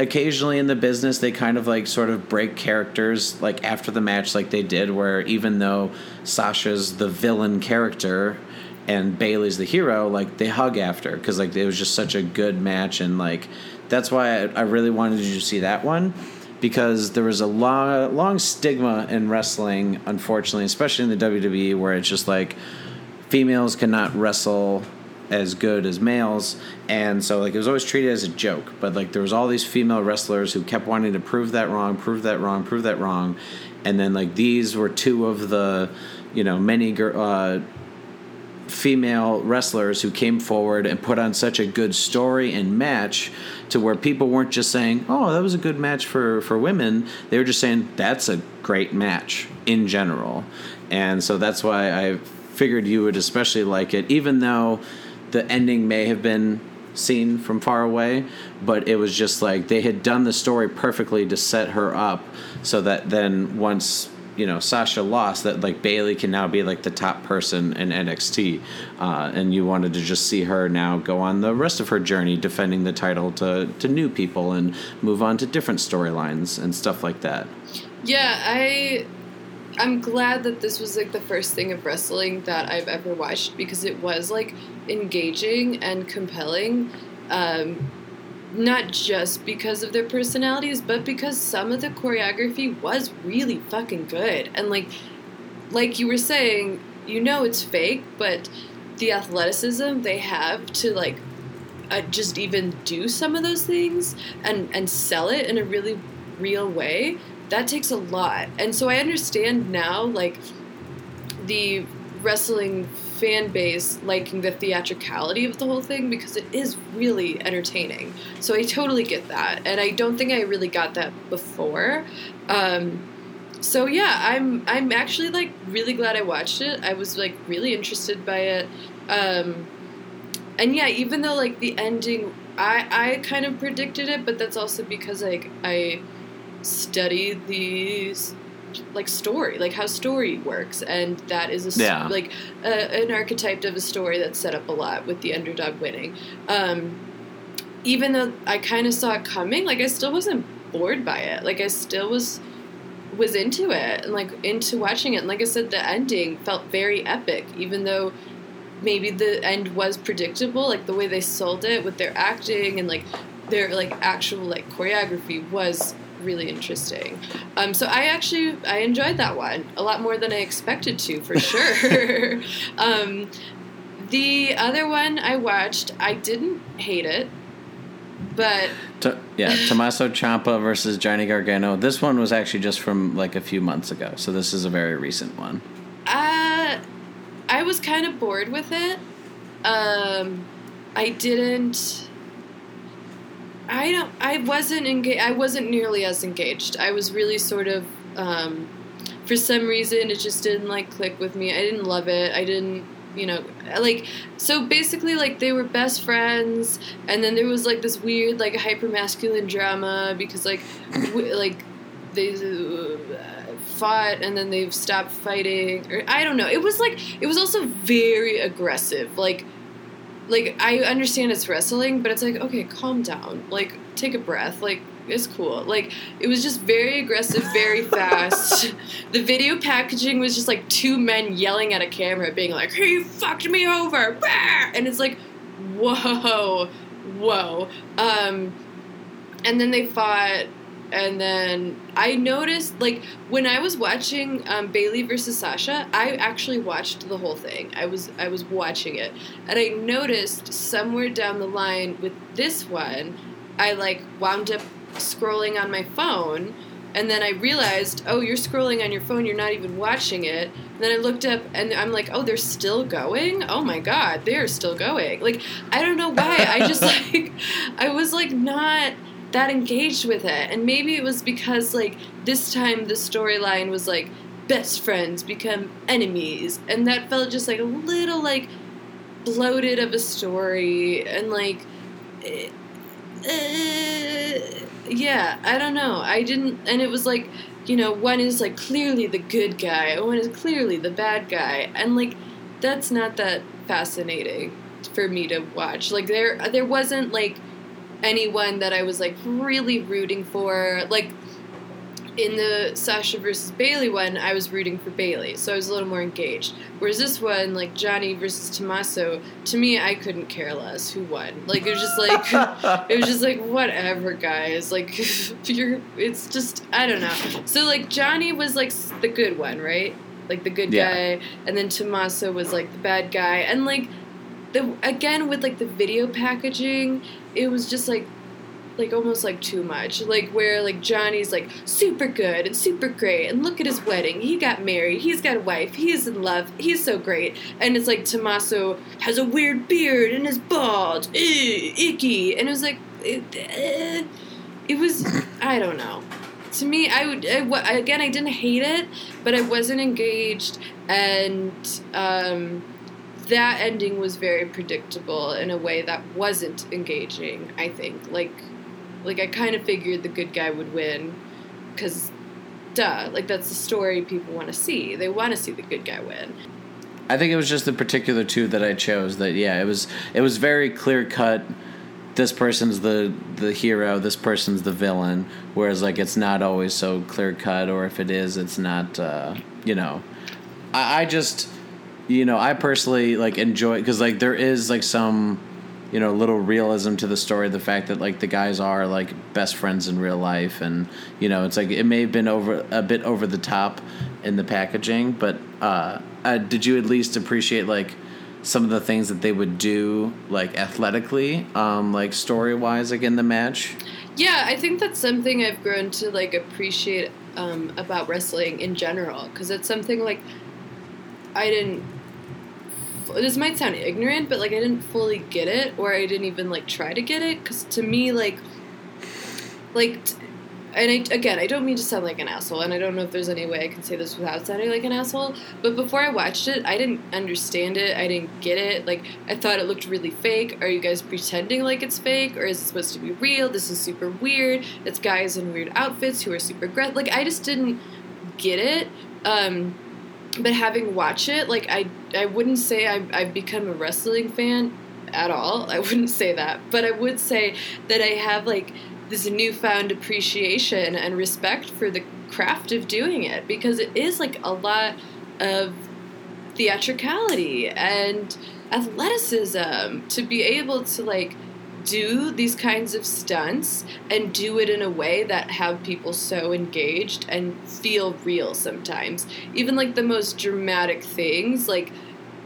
[SPEAKER 1] occasionally in the business they kind of like sort of break characters like after the match like they did where even though Sasha's the villain character and Bayley's the hero like they hug after because like it was just such a good match and like that's why I, I really wanted you to see that one because there was a long long stigma in wrestling unfortunately especially in the WWE where it's just like females cannot wrestle as good as males. And so like it was always treated as a joke. But like there was all these female wrestlers who kept wanting to prove that wrong prove that wrong prove that wrong. And then like these were two of the you know many uh, female wrestlers who came forward and put on such a good story and match to where people weren't just saying oh that was a good match for for women. They were just saying that's a great match in general. And so that's why i figured you would especially like it, even though the ending may have been seen from far away, but it was just like they had done the story perfectly to set her up so that then once you know Sasha lost, that like Bayley can now be like the top person in NXT, uh, and you wanted to just see her now go on the rest of her journey defending the title to to new people and move on to different storylines and stuff like that.
[SPEAKER 2] Yeah, I I'm glad that this was like the first thing of wrestling that I've ever watched because it was like engaging and compelling. Um, not just because of their personalities, but because some of the choreography was really fucking good. And like like you were saying, you know it's fake, but the athleticism they have to like uh, just even do some of those things and and sell it in a really real way that takes a lot. And so I understand now, like, the wrestling fan base liking the theatricality of the whole thing because it is really entertaining. So I totally get that. And I don't think I really got that before. Um, so yeah, I'm I'm actually like really glad I watched it. I was like really interested by it. Um, and yeah, even though like the ending I I kind of predicted it, but that's also because like I study these like story like how story works and that is a yeah. like an archetype of a story that's set up a lot with the underdog winning. Um, even though i kind of saw it coming like i still wasn't bored by it. Like i still was was into it and like into watching it. And like i said the ending felt very epic even though maybe the end was predictable like the way they sold it with their acting and like their like actual like choreography was really interesting. Um, so I actually I enjoyed that one a lot more than I expected to, for *laughs* sure. *laughs* um, the other one I watched, I didn't hate it, but
[SPEAKER 1] to, yeah, Tommaso Ciampa versus Johnny Gargano. This one was actually just from like a few months ago, so this is a very recent one.
[SPEAKER 2] Uh, I was kind of bored with it. Um, I didn't I don't. I wasn't engaged. I wasn't nearly as engaged. I was really sort of. Um, for some reason, it just didn't like click with me. I didn't love it. I didn't. You know, like so. Basically, like they were best friends, and then there was like this weird, like hyper masculine drama because like, w- like they uh, fought and then they've stopped fighting or I don't know. It was like it was also very aggressive. Like like I understand it's wrestling, but it's like okay, calm down. Like take a breath. Like it's cool. Like it was just very aggressive, very *laughs* fast. the video packaging was just like two men yelling at a camera, being like, "Hey, you fucked me over," and it's like, whoa, whoa. Um, and then they fought and then I noticed like when I was watching um, Bayley versus Sasha, I actually watched the whole thing. I was I was watching it, and I noticed somewhere down the line with this one, I like wound up scrolling on my phone. And then I realized, oh, you're scrolling on your phone, you're not even watching it. And then I looked up and I'm like, oh, they're still going? Oh my god, they're still going. Like, I don't know why. I just *laughs* like, I was like not that engaged with it. And maybe it was because like this time the storyline was like best friends become enemies, and that felt just like a little like bloated of a story and like. Uh, yeah, I don't know. I didn't, and it was like, you know, one is like clearly the good guy, one is clearly the bad guy, and like that's not that fascinating for me to watch. Like there, there wasn't like anyone that I was like really rooting for. Like in the Sasha versus Bayley one, I was rooting for Bayley, so I was a little more engaged. Whereas this one, like Johnny versus Tommaso, to me, I couldn't care less who won. Like it was just like it was just like whatever, guys. Like *laughs* you're, it's just I don't know. So like Johnny was like the good one, right? Like the good yeah. guy, and then Tommaso was like the bad guy, and like the again with like the video packaging it was just like like almost like too much. Like where like johnny's like super good and super great and look at his wedding. He got married. He's got a wife. He's in love. He's so great. And it's like tommaso has a weird beard and is bald Ew, icky. And it was like it, uh, it was i don't know. To me i would I, again i didn't hate it but i wasn't engaged. And um that ending was very predictable in a way that wasn't engaging. I think like like I kind of figured the good guy would win because duh like that's the story people want to see. They want to see the good guy win.
[SPEAKER 1] I think it was just the particular two that I chose. That yeah, it was it was very clear cut. This person's the the hero. This person's the villain. Whereas like it's not always so clear cut, or if it is, it's not. Uh, you know, I, I just you know, I personally like enjoy because like there is like some, you know, little realism to the story. The fact that like the guys are like best friends in real life, and you know, it's like it may have been over a bit over the top in the packaging, but uh, uh, did you at least appreciate like some of the things that they would do like athletically, um, like story wise, like in the match?
[SPEAKER 2] Yeah, I think that's something I've grown to like appreciate um, about wrestling in general because it's something like I didn't this might sound ignorant, but like I didn't fully get it, or I didn't even like try to get it, because to me, like, like, and I, again, I don't mean to sound like an asshole, and I don't know if there's any way I can say this without sounding like an asshole. But before I watched it, I didn't understand it. I didn't get it. Like, I thought it looked really fake. Are you guys pretending like it's fake, or is it supposed to be real? This is super weird. It's guys in weird outfits who are super aggressive. Like, I just didn't get it. Um, but having watched it, like I, I wouldn't say I've, I've become a wrestling fan at all. *laughs* I wouldn't say that, but I would say that I have like this newfound appreciation and respect for the craft of doing it because it is like a lot of theatricality and athleticism to be able to like do these kinds of stunts and do it in a way that have people so engaged and feel real sometimes. Even like the most dramatic things like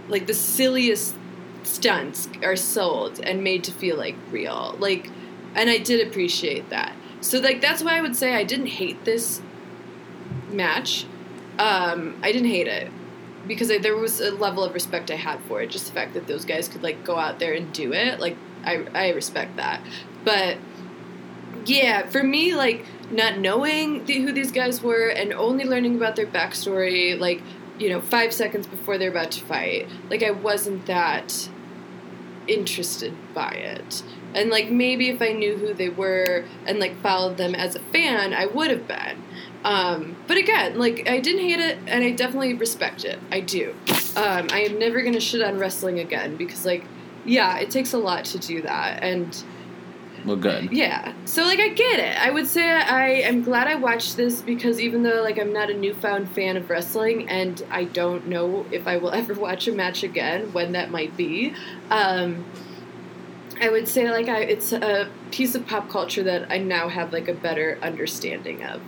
[SPEAKER 2] like the silliest stunts are sold and made to feel like real. Like and i did appreciate that. So like that's why i would say i didn't hate this match. Um i didn't hate it because I, there was a level of respect I had for it. Just the fact that those guys could like go out there and do it, like I, I respect that. But yeah, for me, like not knowing the, who these guys were and only learning about their backstory, like you know, five seconds before they're about to fight, like I wasn't that interested by it. And like maybe if I knew who they were and like followed them as a fan, I would have been. Um, but again, like I didn't hate it, and I definitely respect it. I do. Um, I am never gonna shit on wrestling again because, like, yeah, it takes a lot to do that, and
[SPEAKER 1] well, good.
[SPEAKER 2] Yeah. So like I get it. I would say I am glad I watched this because even though like I'm not a newfound fan of wrestling and I don't know if I will *laughs* ever watch a match again when that might be, um, I would say like I it's a piece of pop culture that I now have like a better understanding of.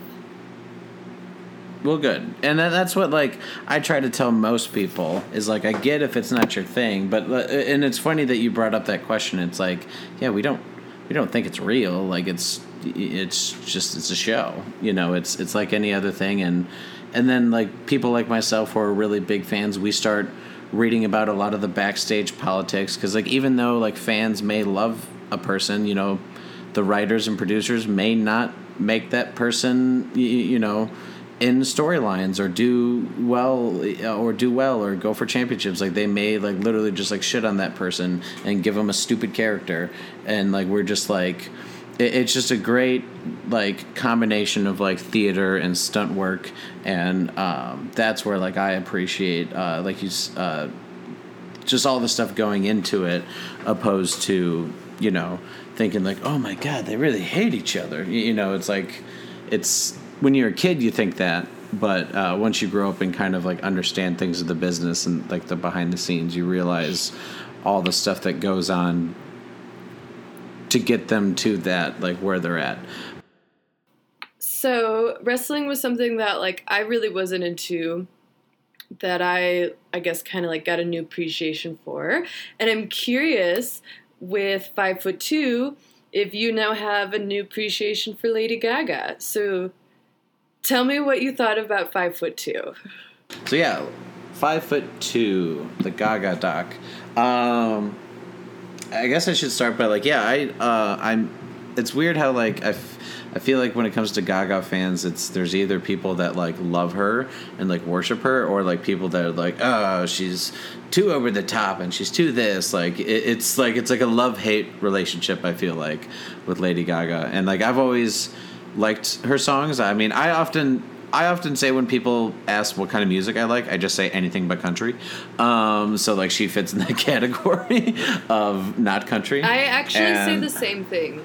[SPEAKER 1] Well, good, and that, that's what like I try to tell most people is like I get if it's not your thing, but uh, and it's funny that you brought up that question. It's like, yeah, we don't we don't think it's real. Like it's it's just it's a show. You know, it's it's like any other thing, and and then like people like myself who are really big fans, we start reading about a lot of the backstage politics because like even though like fans may love a person, you know, the writers and producers may not make that person, you, you know in storylines or do well or do well or go for championships like they may like literally just like shit on that person and give them a stupid character. And like we're just like it, it's just a great like combination of like theater and stunt work. And um, that's where like i appreciate uh, like you uh, just all the stuff going into it opposed to you know thinking like oh my god they really hate each other. You know it's like it's when you're a kid, you think that, but uh, once you grow up and kind of like understand things of the business and like the behind the scenes, you realize all the stuff that goes on to get them to that like where they're at.
[SPEAKER 2] So wrestling was something that like I really wasn't into that I I guess kind of like got a new appreciation for, and I'm curious with five foot two if you now have a new appreciation for Lady Gaga. So Tell me what you thought about Five Foot Two.
[SPEAKER 1] So yeah, Five Foot Two, the Gaga doc. Um, I guess I should start by like, yeah, I, uh, I'm. It's weird how like I, f- I feel like when it comes to Gaga fans, it's there's either people that like love her and like worship her, or like people that are like, oh, she's too over the top and she's too this. Like it, it's like it's like a love hate relationship. I feel like with Lady Gaga, and like I've always liked her songs. I mean, I often I often say when people ask what kind of music I like, I just say anything but country. Um, so like she fits in that *laughs* category of not country.
[SPEAKER 2] I actually and say the same thing,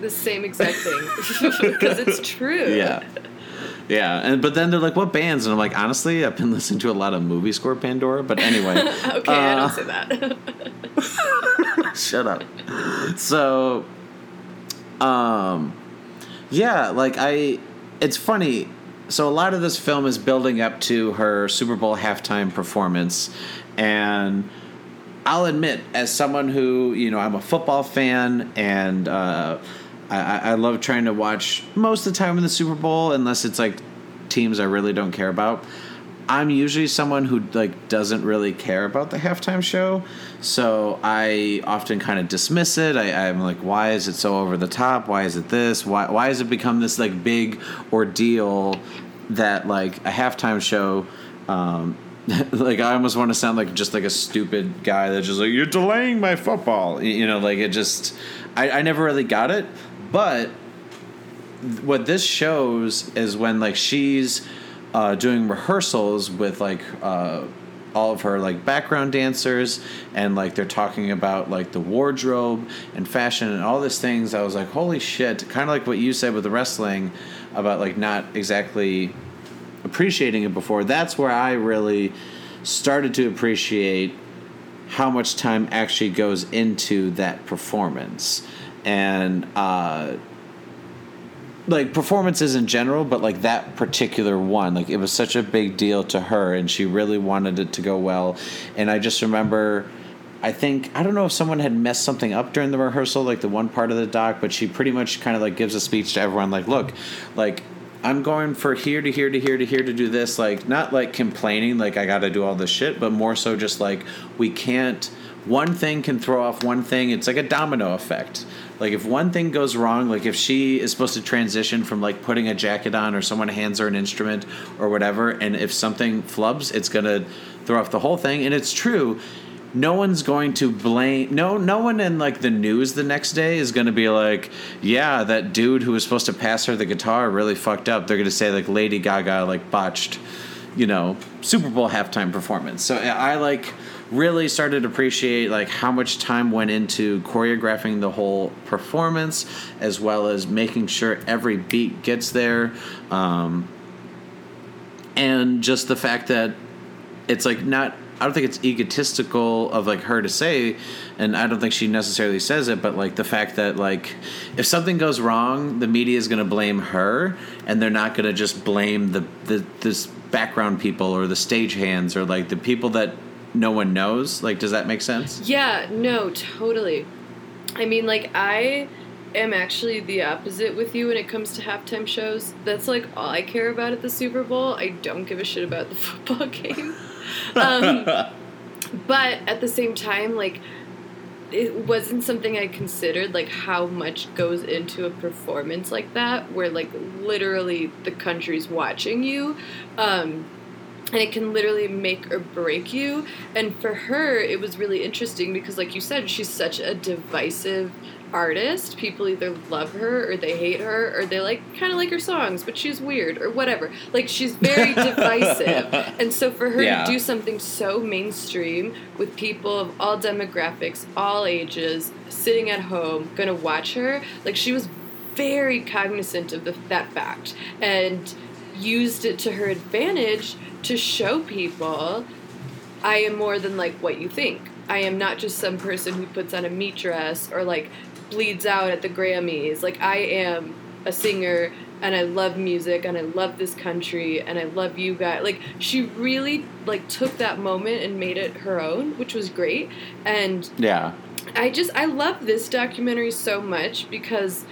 [SPEAKER 2] the same exact thing, *laughs* because it's true.
[SPEAKER 1] Yeah. Yeah, and but then they're like, "What bands?" And I'm like, honestly, I've been listening to a lot of movie score Pandora. But anyway, *laughs*
[SPEAKER 2] okay, uh, I don't say that.
[SPEAKER 1] shut up. So, um, yeah, like I, it's funny. So a lot of this film is building up to her Super Bowl halftime performance, and I'll admit, as someone who you know, I'm a football fan, and uh, I, I love trying to watch most of the time in the Super Bowl, unless it's like teams I really don't care about. I'm usually someone who like doesn't really care about the halftime show, so I often kind of dismiss it. I, am like, why is it so over the top? Why is it this? Why why has it become this like big ordeal that like a halftime show? Um, *laughs* like I almost want to sound like just like a stupid guy that's just like you're delaying my football. You know, like it just I, I never really got it, but what this shows is when like she's uh, doing rehearsals with like uh, all of her like background dancers and like they're talking about like the wardrobe and fashion and all these things. I was like holy shit. Kind of like what you said with the wrestling about like not exactly appreciating it before. That's where i really started to appreciate how much time actually goes into that performance. And uh like performances in general, but like that particular one, like it was such a big deal to her, and she really wanted it to go well. And I just remember, I think I don't know if someone had messed something up during the rehearsal, like the one part of the doc, but she pretty much kind of like gives a speech to everyone, like, look, like I'm going for here to here to here to here to do this, like not like complaining, like I got to do all this shit, but more so just like we can't one thing can throw off one thing. It's like a domino effect. Like if one thing goes wrong, like if she is supposed to transition from like putting a jacket on or someone hands her an instrument or whatever, and if something flubs, it's gonna throw off the whole thing. And it's true. No one's going to blame no no one in like the news the next day is to be like, yeah, that dude who was supposed to pass her the guitar really fucked up. They're to say like Lady Gaga like botched, you know, Super Bowl halftime performance. So I like really started to appreciate like how much time went into choreographing the whole performance as well as making sure every beat gets there. Um, and just the fact that it's like not I don't think it's egotistical of like her to say, and I don't think she necessarily says it, but like the fact that like if something goes wrong, the media is going to blame her, and they're not going to just blame the the this background people or the stage hands or like the people that no one knows. Like, does that make sense?
[SPEAKER 2] Yeah, no, totally. I mean, like, I am actually the opposite with you when it comes to halftime shows. That's like all I care about at the Super Bowl. I don't give a shit about the *laughs* football game. um, *laughs* but at the same time, like, it wasn't something I considered, like, how much goes into a performance like that, where, like, literally the country's watching you. Um, and it can literally make or break you. And for her, it was really interesting because, like you said, she's such a divisive artist. People either love her or they hate her or they like kind of like her songs, but she's weird or whatever. Like she's very *laughs* divisive. And so for her yeah. to do something so mainstream with people of all demographics, all ages, sitting at home, gonna watch her, like she was very cognizant of the, that fact and used it to her advantage to show people I am more than like what you think. I am not just some person who puts on a meat dress or like bleeds out at the Grammys. Like I am a singer and I love music and I love this country and I love you guys. Like she really like took that moment and made it her own, which was great. And
[SPEAKER 1] yeah.
[SPEAKER 2] I just I love this documentary so much because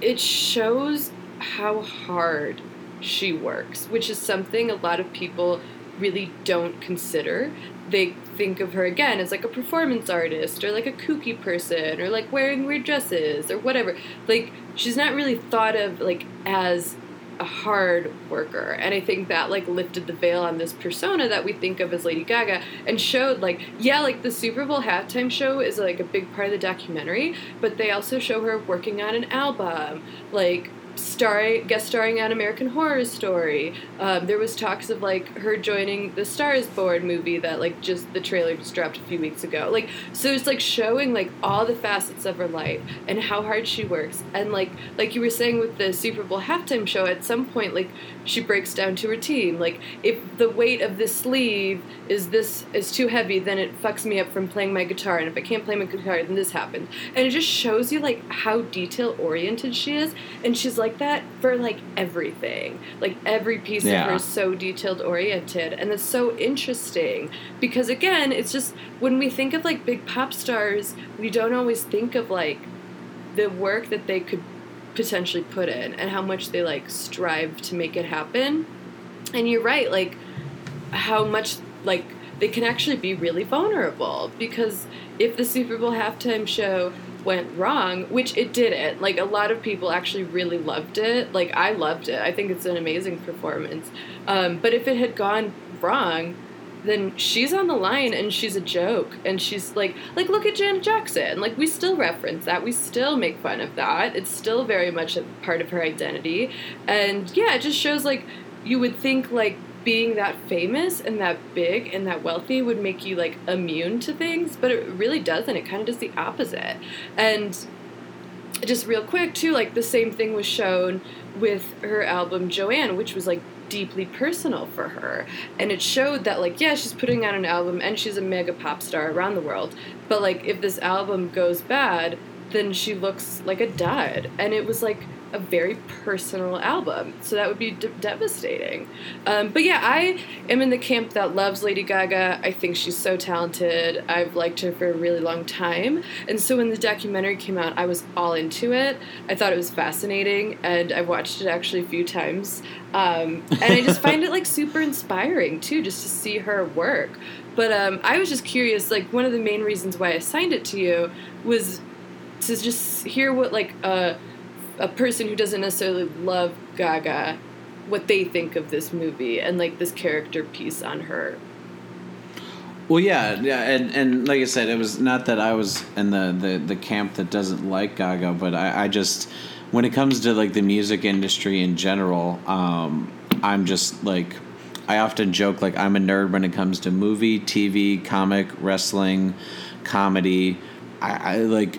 [SPEAKER 2] it shows how hard she works, which is something a lot of people really don't consider. They think of her again as like a performance artist or like a kooky person or like wearing weird dresses or whatever. Like she's not really thought of like as a hard worker and i think that like lifted the veil on this persona that we think of as lady gaga and showed like yeah like the super bowl halftime show is like a big part of the documentary but they also show her working on an album like starring guest starring on American Horror Story. Um, there was talks of like her joining the Star Is Born movie that like just the trailer just dropped a few weeks ago. Like so it's like showing like all the facets of her life and how hard she works. And like like you were saying with the Super Bowl halftime show, at some point like she breaks down to her team. Like if the weight of this sleeve is this is too heavy, then it fucks me up from playing my guitar. And if I can't play my guitar, then this happens. And it just shows you like how detail oriented she is. And she's like that for like everything. Like every piece yeah. of her is so detailed oriented. And it's so interesting because again, it's just when we think of like big pop stars, we don't always think of like the work that they could potentially put in and how much they like strive to make it happen. And you're right, like how much like they can actually be really vulnerable because if the Super Bowl halftime show went wrong, which it didn't. Like a lot of people actually really loved it. Like I loved it. I think it's an amazing performance. Um, but if it had gone wrong, then she's on the line and she's a joke and she's like like look at Janet Jackson. Like we still reference that. We still make fun of that. It's still very much a part of her identity. And yeah it just shows like you would think like being that famous and that big and that wealthy would make you like immune to things but it really doesn't. It kind of does the opposite. And just real quick too like the same thing was shown with her album Joanne which was like deeply personal for her. And it showed that, like, yeah, she's putting out an album and she's a mega pop star around the world. But, like, if this album goes bad, then she looks like a dud. And it was like, a very personal album. So that would be de- devastating. Um, but yeah, I am in the camp that loves Lady Gaga. I think she's so talented. I've liked her for a really long time. And so when the documentary came out, I was all into it. I thought it was fascinating, and I've watched it actually a few times. Um, and I just *laughs* find it like super inspiring too, just to see her work. But um, I was just curious. Like one of the main reasons why I signed it to you was to just hear what like a a person who doesn't necessarily love Gaga, what they think of this movie and like this character piece on her.
[SPEAKER 1] Well, yeah, yeah, and, and like I said, it was not that I was in the, the, the camp that doesn't like Gaga, but I, I just when it comes to like the music industry in general, um, I'm just like I often joke like I'm a nerd when it comes to movie, TV, comic, wrestling, comedy. I, I like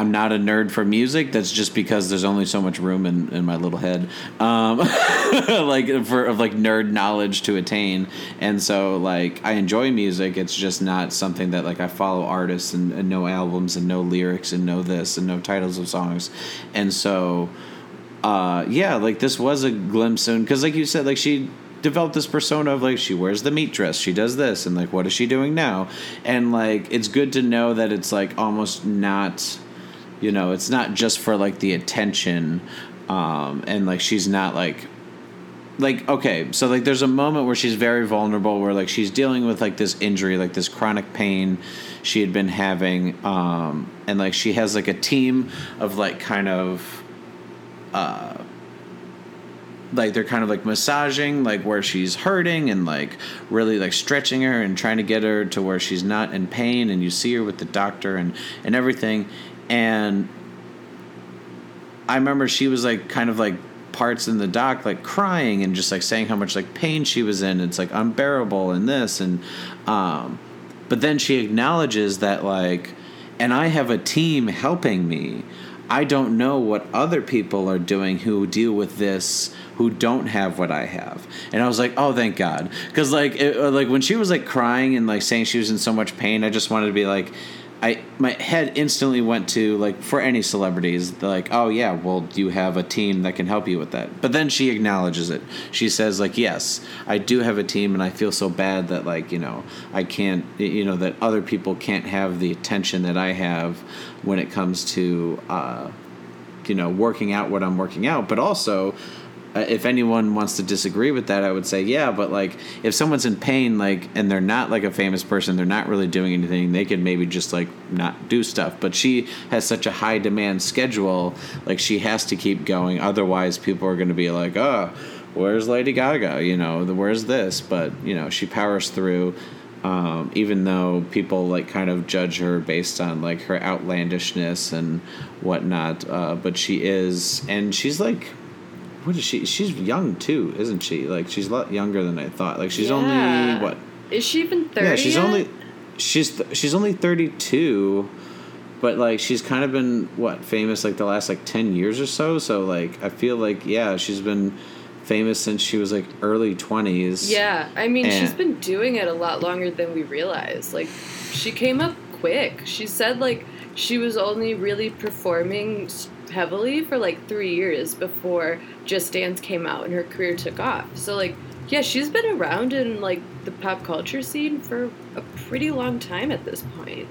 [SPEAKER 1] I'm not a nerd for music. That's just because there's only so much room in, in my little head, um, *laughs* like for of like nerd knowledge to attain. And so like I enjoy music. It's just not something that like I follow artists and, and know albums and know lyrics and know this and know titles of songs. And so, uh, yeah, like this was a glimpse in because like you said, like she developed this persona of like she wears the meat dress she does this and like what is she doing now and like it's good to know that it's like almost not you know it's not just for like the attention um and like she's not like like okay so like there's a moment where she's very vulnerable where like she's dealing with like this injury like this chronic pain she had been having um and like she has like a team of like kind of uh like they're kind of like massaging like where she's hurting and like really like stretching her and trying to get her to where she's not in pain and you see her with the doctor and and everything and I remember she was like kind of like parts in the doc like crying and just like saying how much like pain she was in it's like unbearable and this and um but then she acknowledges that like and I have a team helping me I don't know what other people are doing who deal with this who don't have what I have. And I was like, "Oh, thank God." Cuz like it, like when she was like crying and like saying she was in so much pain, I just wanted to be like I my head instantly went to like for any celebrities like oh yeah well you have a team that can help you with that? But then she acknowledges it. She says like yes I do have a team and I feel so bad that like you know I can't you know that other people can't have the attention that I have when it comes to uh, you know working out what I'm working out. But also uh, if anyone wants to disagree with that, I would say, yeah, but like if someone's in pain, like, and they're not like a famous person, they're not really doing anything, they could maybe just like not do stuff. But she has such a high demand schedule, like she has to keep going. Otherwise, people are going to be like, oh, where's Lady Gaga? You know, the, where's this? But, you know, she powers through. Um, even though people like kind of judge her based on like her outlandishness and whatnot, uh, but she is, and she's like what is she? She's young too, isn't she? Like she's a lot younger than I thought. Like she's
[SPEAKER 2] Yeah.
[SPEAKER 1] only what?
[SPEAKER 2] Is she even thirty?
[SPEAKER 1] Yeah, she's
[SPEAKER 2] yet?
[SPEAKER 1] only she's th- she's only thirty two, but like she's kind of been what famous like the last like ten years or so. So like I feel like yeah, she's been famous since she was like early twenties.
[SPEAKER 2] Yeah, I mean, she's been doing it a lot longer than we realize. Like, she came up quick. She said, like, she was only really performing heavily for like three years before Just Dance came out and her career took off. So, like, yeah, she's been around in like the pop culture scene for a pretty long time at this point.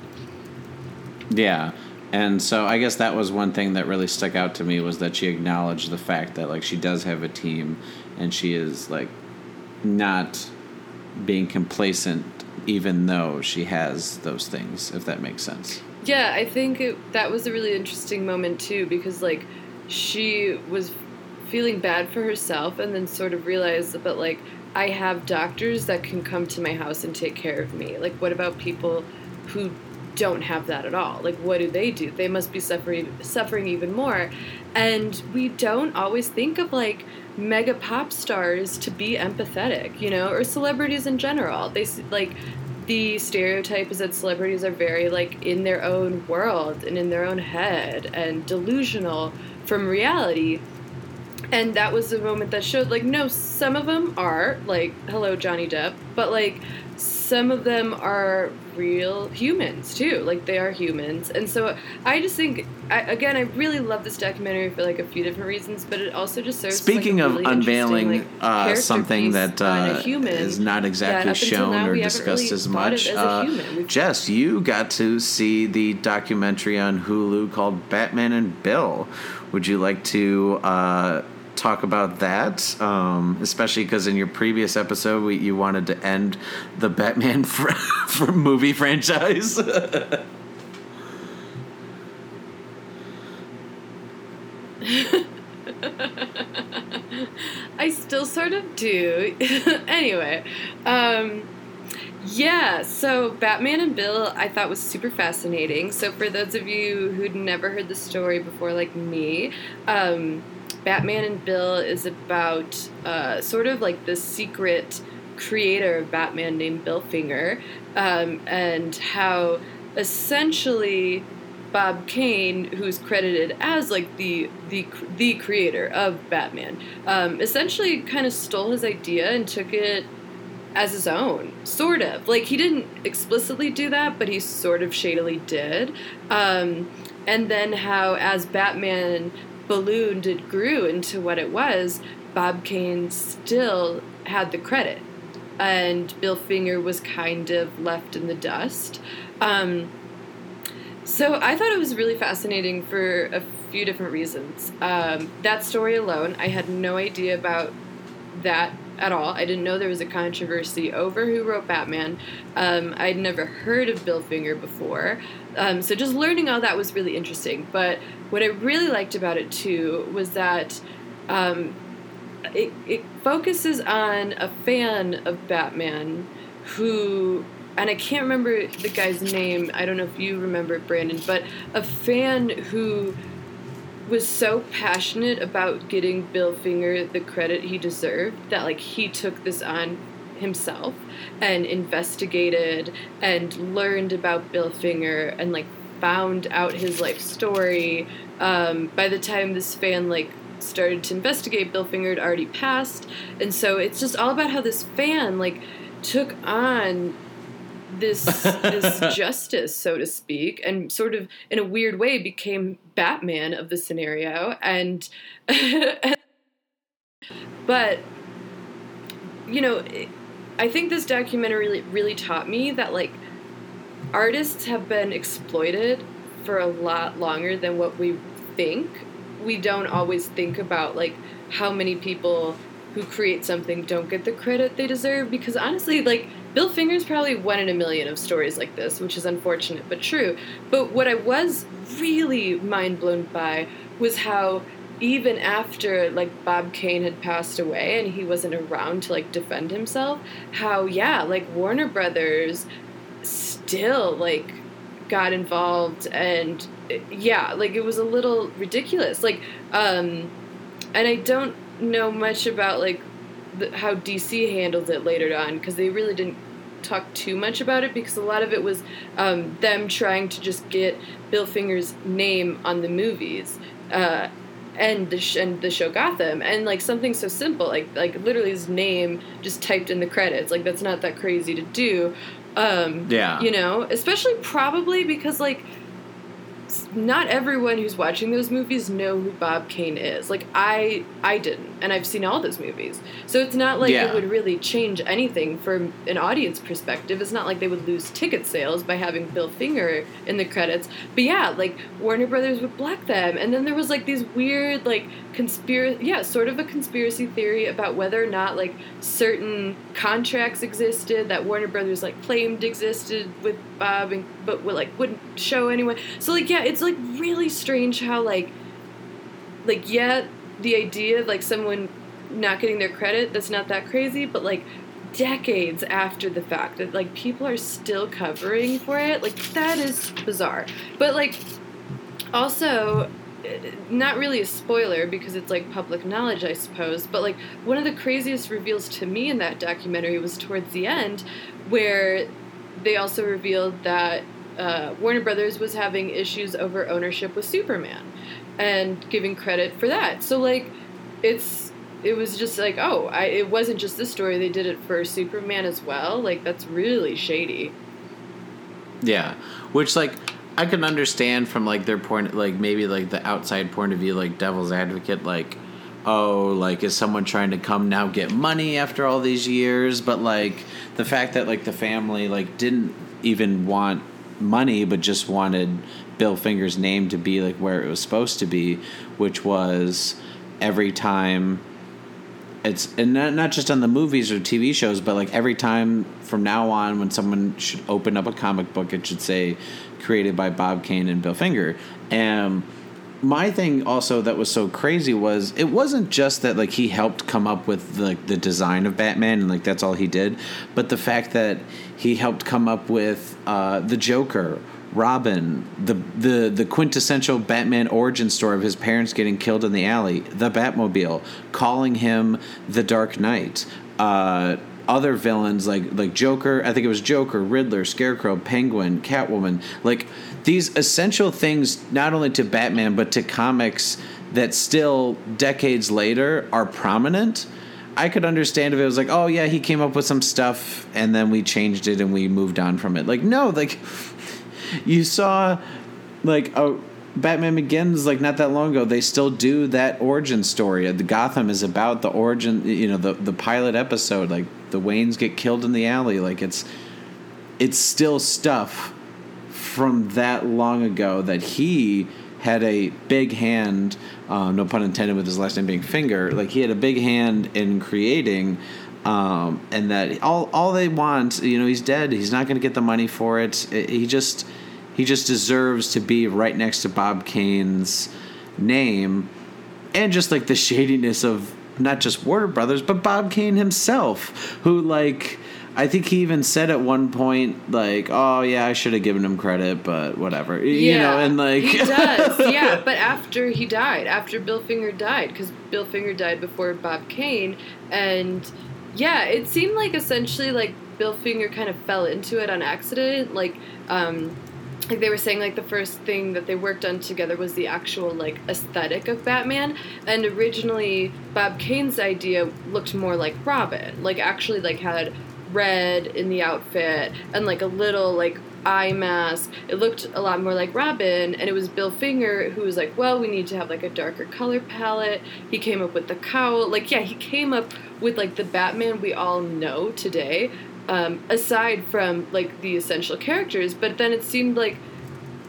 [SPEAKER 1] Yeah. And so I guess that was one thing that really stuck out to me was that she acknowledged the fact that like she does have a team and she is like not being complacent even though she has those things if that makes sense.
[SPEAKER 2] Yeah, I think it, that was a really interesting moment too because like she was feeling bad for herself and then sort of realized but like I have doctors that can come to my house and take care of me. Like what about people who don't have that at all? Like what do they do? They must be suffering suffering even more. And we don't always think of like mega pop stars to be empathetic, you know, or celebrities in general. They like the stereotype is that celebrities are very like in their own world and in their own head and delusional from reality. And that was the moment that showed like no some of them are like hello johnny depp but like some of them are real humans too. Like they are humans. And so i just think I, again i really love this documentary for like a few different reasons but it also just serves as, like, a
[SPEAKER 1] Speaking of unveiling
[SPEAKER 2] like,
[SPEAKER 1] uh, something that uh, is not exactly shown
[SPEAKER 2] now
[SPEAKER 1] or discussed
[SPEAKER 2] really
[SPEAKER 1] as much,
[SPEAKER 2] as
[SPEAKER 1] uh, Jess, you got to see the documentary on Hulu called Batman and Bill. Would you like to uh, talk about that, um, especially because in your previous episode we, you wanted to end the Batman *laughs* fr- movie franchise. *laughs*
[SPEAKER 2] I still sort of do. *laughs* anyway, um, yeah, so Batman and Bill I thought was super fascinating. So, for those of you who'd never heard the story before, like me, um, Batman and Bill is about uh, sort of like the secret creator of Batman named Bill Finger, um, and how essentially Bob Kane, who's credited as like the the the creator of Batman, um, essentially kind of stole his idea and took it as his own, sort of. Like he didn't explicitly do that, but he sort of shadily did. Um, and then how as Batman ballooned, it grew into what it was. Bob Kane still had the credit, and Bill Finger was kind of left in the dust. Um, so I thought it was really fascinating for a few different reasons. Um, that story alone, I had no idea about that at all. I didn't know there was a controversy over who wrote Batman. Um, I'd never heard of Bill Finger before. Um, so just learning all that was really interesting. But what I really liked about it too was that um, it, it focuses on a fan of Batman who and I can't remember the guy's name. I don't know if you remember it, Brandon, but a fan who was so passionate about getting Bill Finger the credit he deserved that like he took this on himself and investigated and learned about Bill Finger and like found out his life story. Um, by the time this fan like started to investigate, Bill Finger had already passed, and so it's just all about how this fan like took on this this *laughs* justice, so to speak, and sort of in a weird way became Batman of the scenario. And *laughs* but you know, I think this documentary really, taught me that like artists have been exploited for a lot longer than what we think. We don't always think about like how many people who create something don't get the credit they deserve because honestly like Bill Finger's probably one in a million of stories like this, which is unfortunate but true. But what I was really mind blown by was how even after like Bob Kane had passed away and he wasn't around to like defend himself, how yeah, like Warner Brothers still like got involved and yeah, like it was a little ridiculous. Like um and I don't know much about like the, how DC handled it later on because they really didn't talk too much about it because a lot of it was um, them trying to just get Bill Finger's name on the movies. Uh, and the sh- and the show Gotham and like something so simple like like literally his name just typed in the credits like that's not that crazy to do um
[SPEAKER 1] yeah.
[SPEAKER 2] you know? Especially probably because like not everyone who's watching those movies know who Bob Kane is. Like I I didn't and I've seen all those movies. So it's not like
[SPEAKER 1] Yeah.
[SPEAKER 2] it would really change anything from an audience perspective. It's not like they would lose ticket sales by having Bill Finger in the credits. But yeah, like Warner Brothers would black them and then there was like these weird like conspiracy yeah, sort of a conspiracy theory about whether or not like certain contracts existed that Warner Brothers like claimed existed with Bob and but would, like wouldn't show anyone. So like yeah, it's like really strange how like like yeah, the idea of like someone not getting their credit that's not that crazy, but like decades after the fact that like people are still covering for it, like that is bizarre. But like also eh, not really a spoiler because it's like public knowledge, I suppose, but like one of the craziest reveals to me in that documentary was towards the end where they also revealed that uh, Warner Brothers was having issues over ownership with Superman and giving credit for that. So like it's it was just like oh I, it wasn't just this story they did it for Superman as well like that's really shady.
[SPEAKER 1] Yeah, which like I can understand from like their point, like maybe like the outside point of view, like devil's advocate, like oh, like is someone trying to come now get money after all these years? But like the fact that like the family like didn't even want money, but just wanted Bill Finger's name to be like where it was supposed to be, which was every time it's and not, not just on the movies or TV shows, but like every time from now on, when someone should open up a comic book, it should say created by Bob Kane and Bill Finger. And my thing also that was so crazy was it wasn't just that like he helped come up with like the design of Batman and like that's all he did, but the fact that he helped come up with uh, the Joker Robin, the the the quintessential Batman origin story of his parents getting killed in the alley, the Batmobile, calling him the Dark Knight. Uh, other villains like like Joker, I think it was Joker, Riddler, Scarecrow, Penguin, Catwoman, like these essential things not only to Batman but to comics that still decades later are prominent. I could understand if it was like, oh yeah, he came up with some stuff and then we changed it and we moved on from it. Like no, like *laughs* you saw like a Batman Begins like not that long ago. They still do that origin story. The Gotham is about the origin. You know the the pilot episode. Like the Waynes get killed in the alley. Like it's it's still stuff from that long ago that he had a big hand. Uh, no pun intended with his last name being Finger. Like he had a big hand in creating. Um, and that all all they want, you know, he's dead. He's not going to get the money for it. it. He just he just deserves to be right next to Bob Kane's name, and just like the shadiness of not just Warner Brothers, but Bob Kane himself, who like. I think he even said at one point, like, "Oh yeah, I should have given him credit, but whatever." Yeah, you know, and like
[SPEAKER 2] he does, *laughs* yeah. But after he died, after Bill Finger died, because Bill Finger died before Bob Kane, and yeah, it seemed like essentially like Bill Finger kind of fell into it on accident. Like, um, like they were saying like the first thing that they worked on together was the actual like aesthetic of Batman and originally Bob Kane's idea looked more like Robin like actually like had red in the outfit and like a little like eye mask it looked a lot more like Robin and it was Bill Finger who was like well we need to have like a darker color palette he came up with the cowl like yeah he came up with like the Batman we all know today um, aside from like the essential characters. But then it seemed like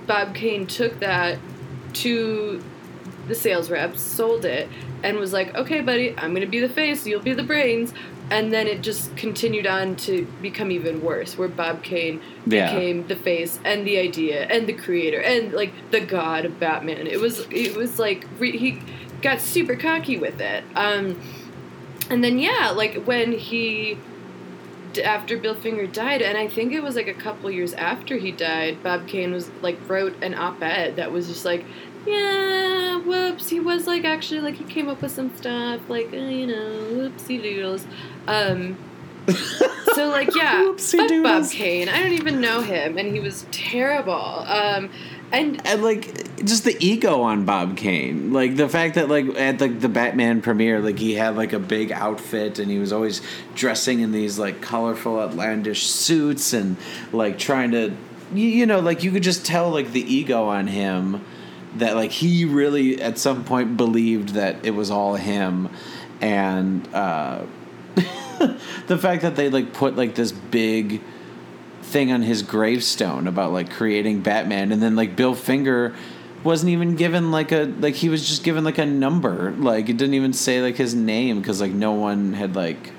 [SPEAKER 2] Bob Kane took that to the sales reps, sold it, and was like, "Okay, buddy, I'm gonna be the face, you'll be the brains." And then it just continued on to become even worse, where Bob Kane yeah. became the face and the idea and the creator and like the god of Batman. It was it was like re- he got super cocky with it. Um, and then yeah, like when he after Bill Finger died, and I think it was like a couple years after he died, Bob Kane was like wrote an op-ed that was just like, yeah, whoops, he was like actually like he came up with some stuff like uh, you know, whoopsie doodles. Um, *laughs* so like yeah, fuck Bob Kane. I don't even know him, and he was terrible. Um, and
[SPEAKER 1] and like just the ego on Bob Kane, like the fact that like at the the Batman premiere, like he had like a big outfit and he was always dressing in these like colorful outlandish suits and like trying to, you, you know, like you could just tell like the ego on him that like he really at some point believed that it was all him and uh *laughs* the fact that they like put like this big thing on his gravestone about like creating Batman, and then like Bill Finger wasn't even given like a like he was just given like a number. Like it didn't even say like his name because like no one had like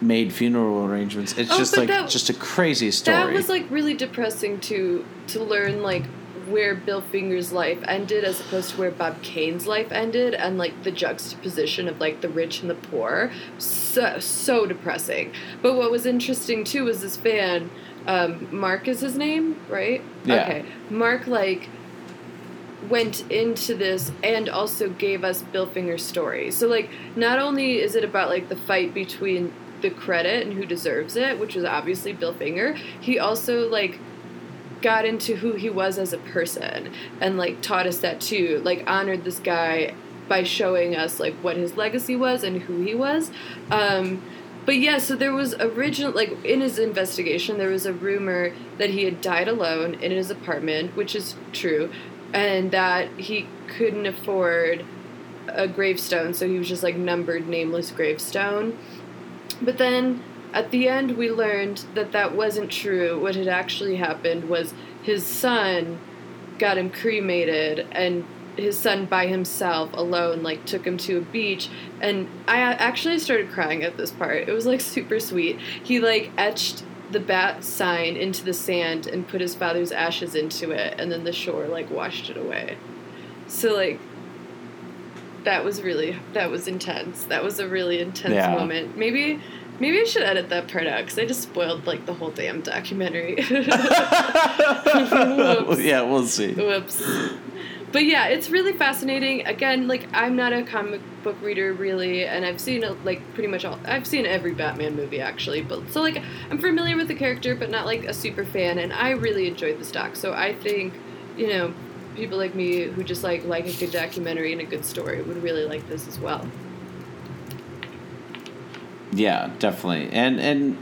[SPEAKER 1] made funeral arrangements. It's oh, just like that, just a crazy story
[SPEAKER 2] that was like really depressing to to learn like where bill finger's life ended as opposed to where bob kane's life ended and like the juxtaposition of like the rich and the poor so so depressing but what was interesting too was this fan um, Mark is his name, right?
[SPEAKER 1] Yeah.
[SPEAKER 2] Okay. Mark like went into this and also gave us Bill Finger's story. So like not only is it about like the fight between the credit and who deserves it, which was obviously Bill Finger, he also like got into who he was as a person and like taught us that too. Like honored this guy by showing us like what his legacy was and who he was. Um, but yeah, so there was original like in his investigation there was a rumor that he had died alone in his apartment, which is true, and that he couldn't afford a gravestone, so he was just like numbered nameless gravestone. But then at the end we learned that that wasn't true. What had actually happened was his son got him cremated and his son by himself alone like took him to a beach. And i actually started crying at this part. It was like *laughs* super sweet. He like etched the bat sign into the sand and put his father's ashes into it and then the shore like washed it away. So like that was really that was intense. That was a really intense
[SPEAKER 1] Yeah.
[SPEAKER 2] moment. Maybe maybe i should edit that part out because i just spoiled like the whole damn documentary *laughs* *laughs*
[SPEAKER 1] yeah, we'll see.
[SPEAKER 2] Whoops. But yeah, it's really fascinating. Again, like I'm not a comic book reader really, and I've seen like pretty much all. I've seen every Batman movie actually, but so like I'm familiar with the character, but not like a super fan. And I really enjoyed the stock, so I think you know people like me who just like like a good documentary and a good story would really like this as well.
[SPEAKER 1] Yeah, definitely. And and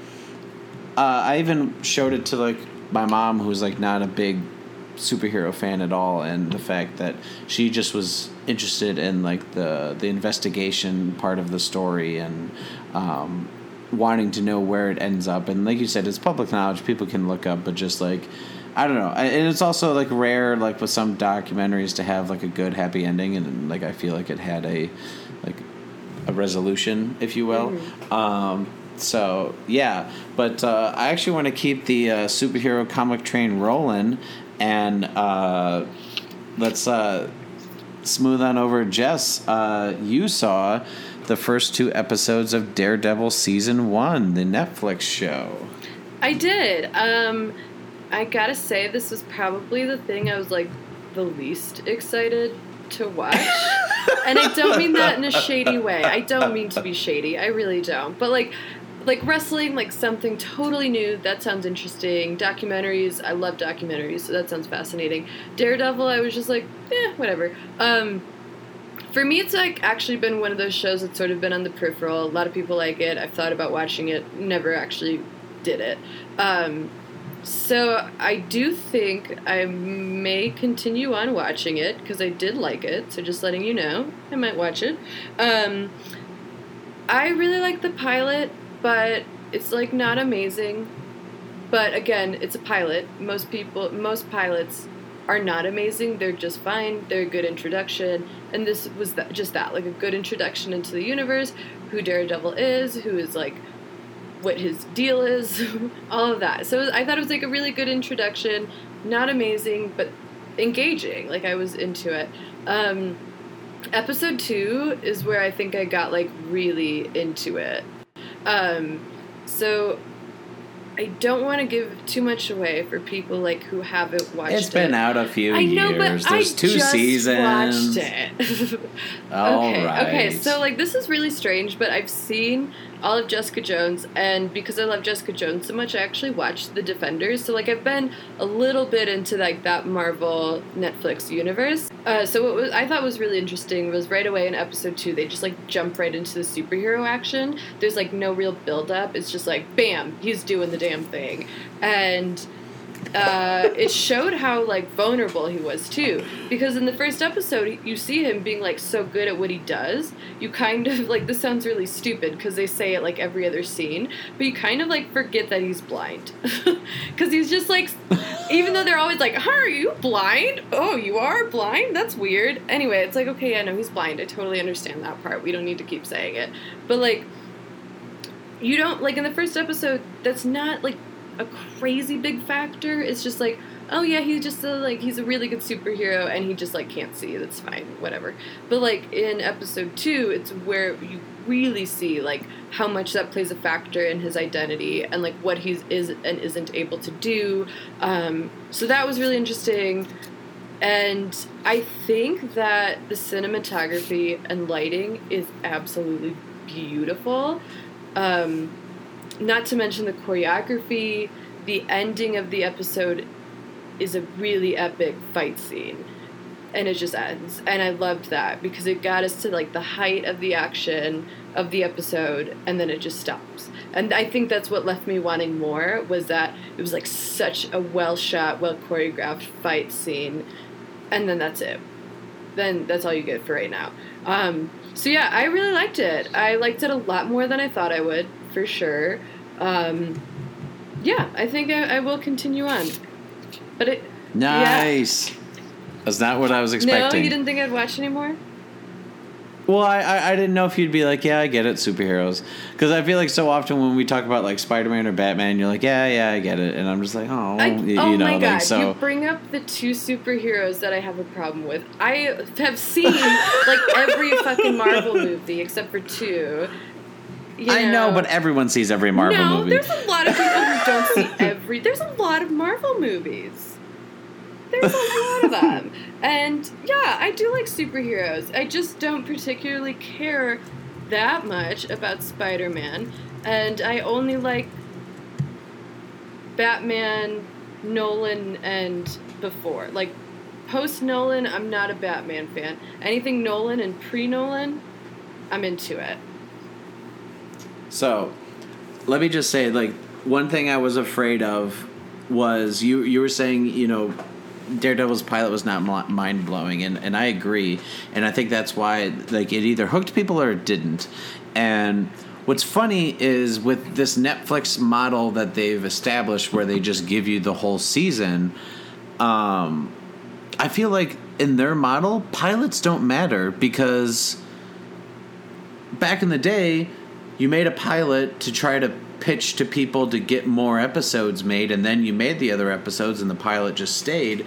[SPEAKER 1] uh, I even showed it to like my mom, who's like not a big superhero fan at all, and the fact that she just was interested in like the the investigation part of the story and um, wanting to know where it ends up. And like you said, it's public knowledge; people can look up, but just like. I don't know, and it's also like rare, like with some documentaries, to have like a good happy ending, and like I feel like it had a, a resolution, if you will. Um, so yeah, but uh, I actually want to keep the uh, superhero comic train rolling, and uh, let's uh, smooth on over. Jess, uh, you saw the first two episodes of Daredevil season one, the Netflix show.
[SPEAKER 2] I did. Um, I gotta say, this was probably the thing I was like the least excited to watch. *laughs* and I don't mean that in a shady way. I don't mean to be shady. I really don't. But like, like wrestling, like something totally new. That sounds interesting. Documentaries. I love documentaries, so that sounds fascinating. Daredevil. I was just like, eh, whatever. Um, for me, it's like actually been one of those shows that's sort of been on the peripheral. A lot of people like it. I've thought about watching it, never actually did it. Um, so I do think I may continue on watching it because I did like it. So just letting you know, I might watch it. Um, I really like the pilot, but it's like not amazing. But again, it's a pilot. Most people, most pilots are not amazing. They're just fine. They're a good introduction. And this was just that, like a good introduction into the universe, who Daredevil is, who is like what his deal is, *laughs* all of that. So I thought it was like a really good introduction. Not amazing, but engaging. Like I was into it. Um, episode two is where I think I got like really into it. Um, so I don't want to give too much away for people like who haven't watched
[SPEAKER 1] It's
[SPEAKER 2] it.
[SPEAKER 1] been out a few
[SPEAKER 2] I know,
[SPEAKER 1] years.
[SPEAKER 2] but
[SPEAKER 1] There's
[SPEAKER 2] I
[SPEAKER 1] two
[SPEAKER 2] just
[SPEAKER 1] seasons.
[SPEAKER 2] watched it. *laughs*
[SPEAKER 1] All
[SPEAKER 2] okay,
[SPEAKER 1] right.
[SPEAKER 2] okay. So like this is really strange, but I've seen all of Jessica Jones, and because I love Jessica Jones so much, I actually watched The Defenders. So like I've been a little bit into like that Marvel Netflix universe. Uh, so what was I thought was really interesting was right away in episode two they just like jump right into the superhero action. There's like no real build up. It's just like bam, he's doing the damn thing, and uh, it showed how like vulnerable he was too. Because in the first episode, you see him being like so good at what he does. You kind of like this sounds really stupid because they say it like every other scene, but you kind of like forget that he's blind *laughs* because he's just like, even though they're always like, "Huh, "Are you blind? Oh, you are blind? That's weird." Anyway, it's like, okay, I know he's blind. I totally understand that part. We don't need to keep saying it, but like you don't like in the first episode that's not like a crazy big factor. It's just like oh yeah he's just a, like he's a really good superhero and he just like can't see. That's fine whatever. But like in episode two it's where you really see like how much that plays a factor in his identity and like what he's is and isn't able to do. Um, so that was really interesting. And I think that the cinematography and lighting is absolutely beautiful. Um, not to mention the choreography. The ending of the episode is a really epic fight scene. And it just ends. And I loved that because it got us to like the height of the action of the episode and then it just stops. And I think that's what left me wanting more was that it was like such a well shot, well choreographed fight scene and then that's it. Then that's all you get for right now. Um, so yeah, I really liked it. I liked it a lot more than I thought I would, for sure. Um, yeah, I think I, I will continue on. But it,
[SPEAKER 1] Nice. That's not what I was expecting.
[SPEAKER 2] No, you didn't think I'd watch anymore?
[SPEAKER 1] Well, I, I, I didn't know if you'd be like, yeah, I get it, superheroes. Because I feel like so often when we talk about like Spider Man or Batman, you're like, yeah, yeah, I get it. And I'm just like, oh,
[SPEAKER 2] I,
[SPEAKER 1] you,
[SPEAKER 2] oh
[SPEAKER 1] you know,
[SPEAKER 2] my god!
[SPEAKER 1] like, so.
[SPEAKER 2] You bring up the two superheroes that I have a problem with. I have seen like every *laughs* fucking Marvel movie except for two. You
[SPEAKER 1] I know, but everyone sees every Marvel
[SPEAKER 2] no,
[SPEAKER 1] movie.
[SPEAKER 2] there's a lot of people who don't see *laughs* every. There's a lot of Marvel movies. There's a lot of them, and yeah, I do like superheroes. I just don't particularly care that much about Spider-Man, and I only like Batman, Nolan, and before. Like post Nolan, I'm not a Batman fan. Anything Nolan and pre Nolan, I'm into it.
[SPEAKER 1] So, let me just say, like, one thing I was afraid of was you. You were saying, you know, Daredevil's pilot was not mind blowing, and and I agree, and I think that's why like it either hooked people or it didn't, and. What's funny is with this Netflix model that they've established, where they just give you the whole season. Um, I feel like in their model, pilots don't matter because back in the day, you made a pilot to try to pitch to people to get more episodes made and then you made the other episodes and the pilot just stayed.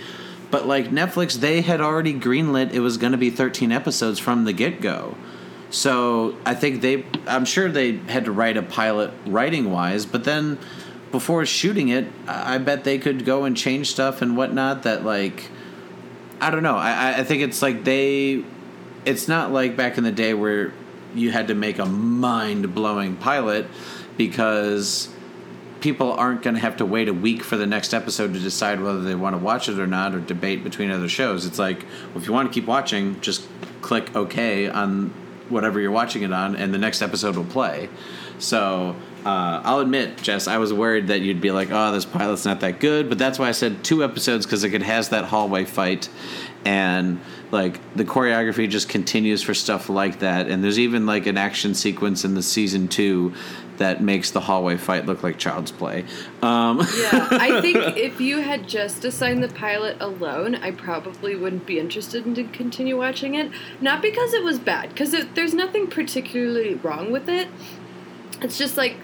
[SPEAKER 1] But like netflix they had already greenlit it was going to be 13 episodes from the get-go. So i think they i'm sure they had to write a pilot writing wise but then before shooting it i bet they could go and change stuff and whatnot that like i don't know. I, I think it's like they it's not like back in the day where you had to make a mind blowing pilot because people aren't going to have to wait a week for the next episode to decide whether they want to watch it or not or debate between other shows. It's like, well, if you want to keep watching, just click OK on whatever you're watching it on, and the next episode will play. So uh, I'll admit, Jess, I was worried that you'd be like, oh, this pilot's not that good, but that's why I said two episodes because it has that hallway fight and like the choreography just continues for stuff like that and there's even like an action sequence in the season two that makes the hallway fight look like child's play um,
[SPEAKER 2] Yeah, I *laughs* think if you had just assigned the pilot alone, I probably wouldn't be interested in to continue watching it. Not because it was bad, because there's nothing particularly wrong with it. It's just like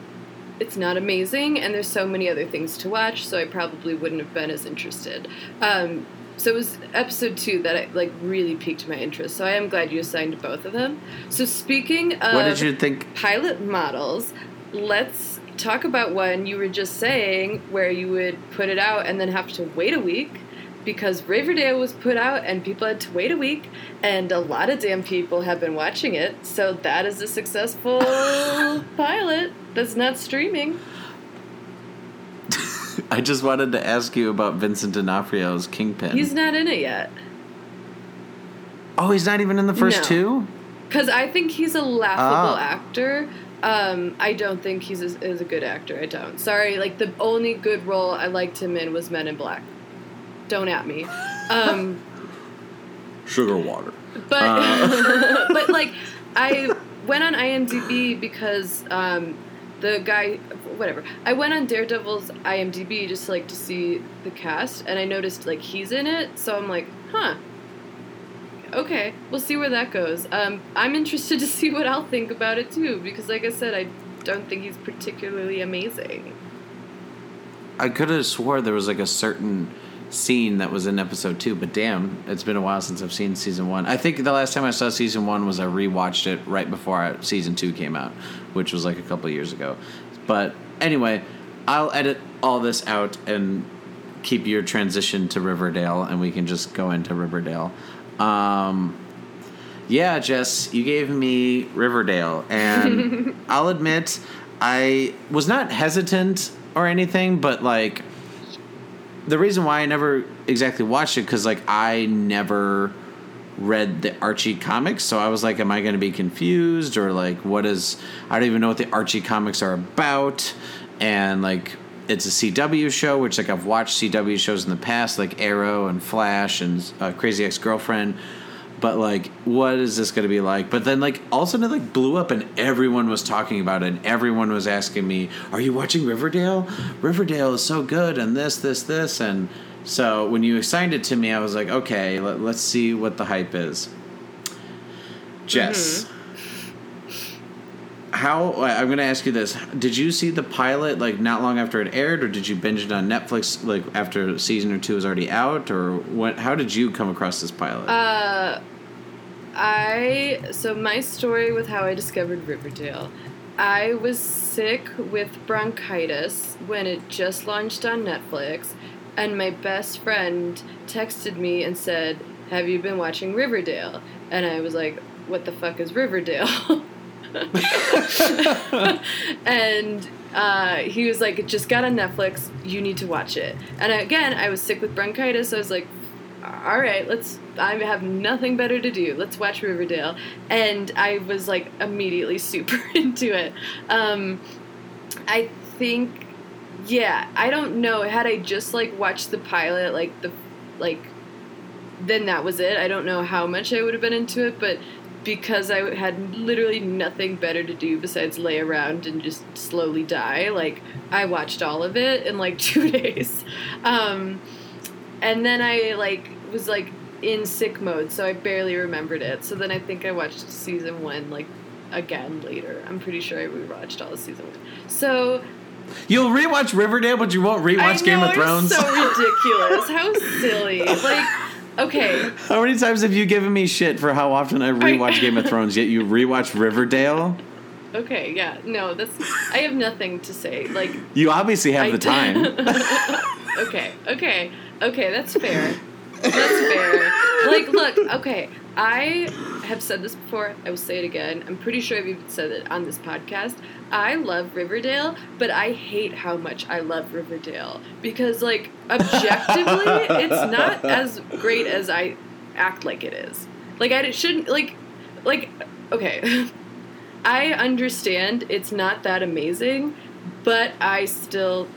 [SPEAKER 2] it's not amazing, and there's so many other things to watch, so I probably wouldn't have been as interested. Um, so it was episode two that I, like really piqued my interest. So I am glad you assigned both of them. So speaking of
[SPEAKER 1] what did you think
[SPEAKER 2] pilot models, let's talk about one you were just saying where you would put it out and then have to wait a week because Riverdale was put out and people had to wait a week and a lot of damn people have been watching it. So that is a successful *laughs* pilot that's not streaming.
[SPEAKER 1] I just wanted to ask you about Vincent D'Onofrio's Kingpin.
[SPEAKER 2] He's not in it yet.
[SPEAKER 1] oh, he's not even in the first
[SPEAKER 2] No.
[SPEAKER 1] two.
[SPEAKER 2] Because I think he's a laughable
[SPEAKER 1] Ah.
[SPEAKER 2] actor. Um, I don't think he's a, is a good actor. I don't. Sorry, like the only good role I liked him in was Men in Black. Don't at me. Um, *laughs*
[SPEAKER 1] Sugar water.
[SPEAKER 2] but
[SPEAKER 1] Uh. *laughs*
[SPEAKER 2] but like I went on IMDb because um, the guy whatever I went on Daredevil's IMDb just like to see the cast and I noticed like he's in it so I'm like huh okay we'll see where that goes um, I'm interested *laughs* to see what I'll think about it too because like I said I don't think he's particularly amazing
[SPEAKER 1] I could have swore there was like a certain scene that was in episode two, but damn, it's been a while since I've seen season one. I think the last time I saw season one was I rewatched it right before season two came out, which was like a couple years ago. But anyway, I'll edit all this out and keep your transition to Riverdale, and we can just go into Riverdale. Um, yeah, Jess, you gave me Riverdale, and *laughs* I'll admit I was not hesitant or anything, but like the reason why I never exactly watched it because like I never read the Archie comics, so I was like, am I going to be confused or like what is? I don't even know what the Archie comics are about, and like it's a CW show, which like I've watched CW shows in the past, like Arrow and Flash and uh, Crazy Ex Girlfriend. But like, what is this going to be like? But then like all of a sudden it like blew up and everyone was talking about it and everyone was asking me, "Are you watching Riverdale? Riverdale is so good and this, this, this." And So when you assigned it to me, I was like, okay, let, us see what the hype is. Jess, mm-hmm. how? I'm going to ask you this: Did you see the pilot like not long after it aired, or did you binge it on Netflix like after season or two was already out, or what? How did you come across this pilot?
[SPEAKER 2] Uh, I so my story with how I discovered Riverdale. I was sick with bronchitis when it just launched on Netflix and my best friend texted me and said, Have you been watching Riverdale? And I was like, What the fuck is Riverdale? *laughs* and uh, he was like, It just got on Netflix. You need to watch it. And again, I was sick with bronchitis. So I was like, all right, let's. I have nothing better to do. Let's watch Riverdale, and I was like immediately *laughs* super into it. Um, I think yeah, I don't know. Had I just like watched the pilot, like the like, then that was it. I don't know how much I would have been into it, but because I had literally nothing better to do besides lay around and just slowly die, like I watched all of it in like *laughs* two days, um, and then I like was like in sick mode, so I barely remembered it. So then I think I watched season one like again later. I'm pretty sure I rewatched all of season one. So
[SPEAKER 1] You'll rewatch Riverdale, but you won't rewatch Game of Thrones.
[SPEAKER 2] so *laughs* ridiculous. How silly. Like, okay.
[SPEAKER 1] How many times have you given me shit for how often I rewatch I, Game of Thrones, yet you rewatch Riverdale?
[SPEAKER 2] Okay, yeah. No, that's. I have nothing to say. Like.
[SPEAKER 1] You obviously have I the time. *laughs*
[SPEAKER 2] okay, okay, okay, that's fair. That's fair. Like, look, okay. I have said this before. I will say it again. I'm pretty sure I've even said it on this podcast. I love Riverdale, but I hate how much I love Riverdale because, like, objectively, it's not *laughs* as great as I act like it is. Like, I shouldn't like, like, okay. *laughs* I understand it's not that amazing, but I still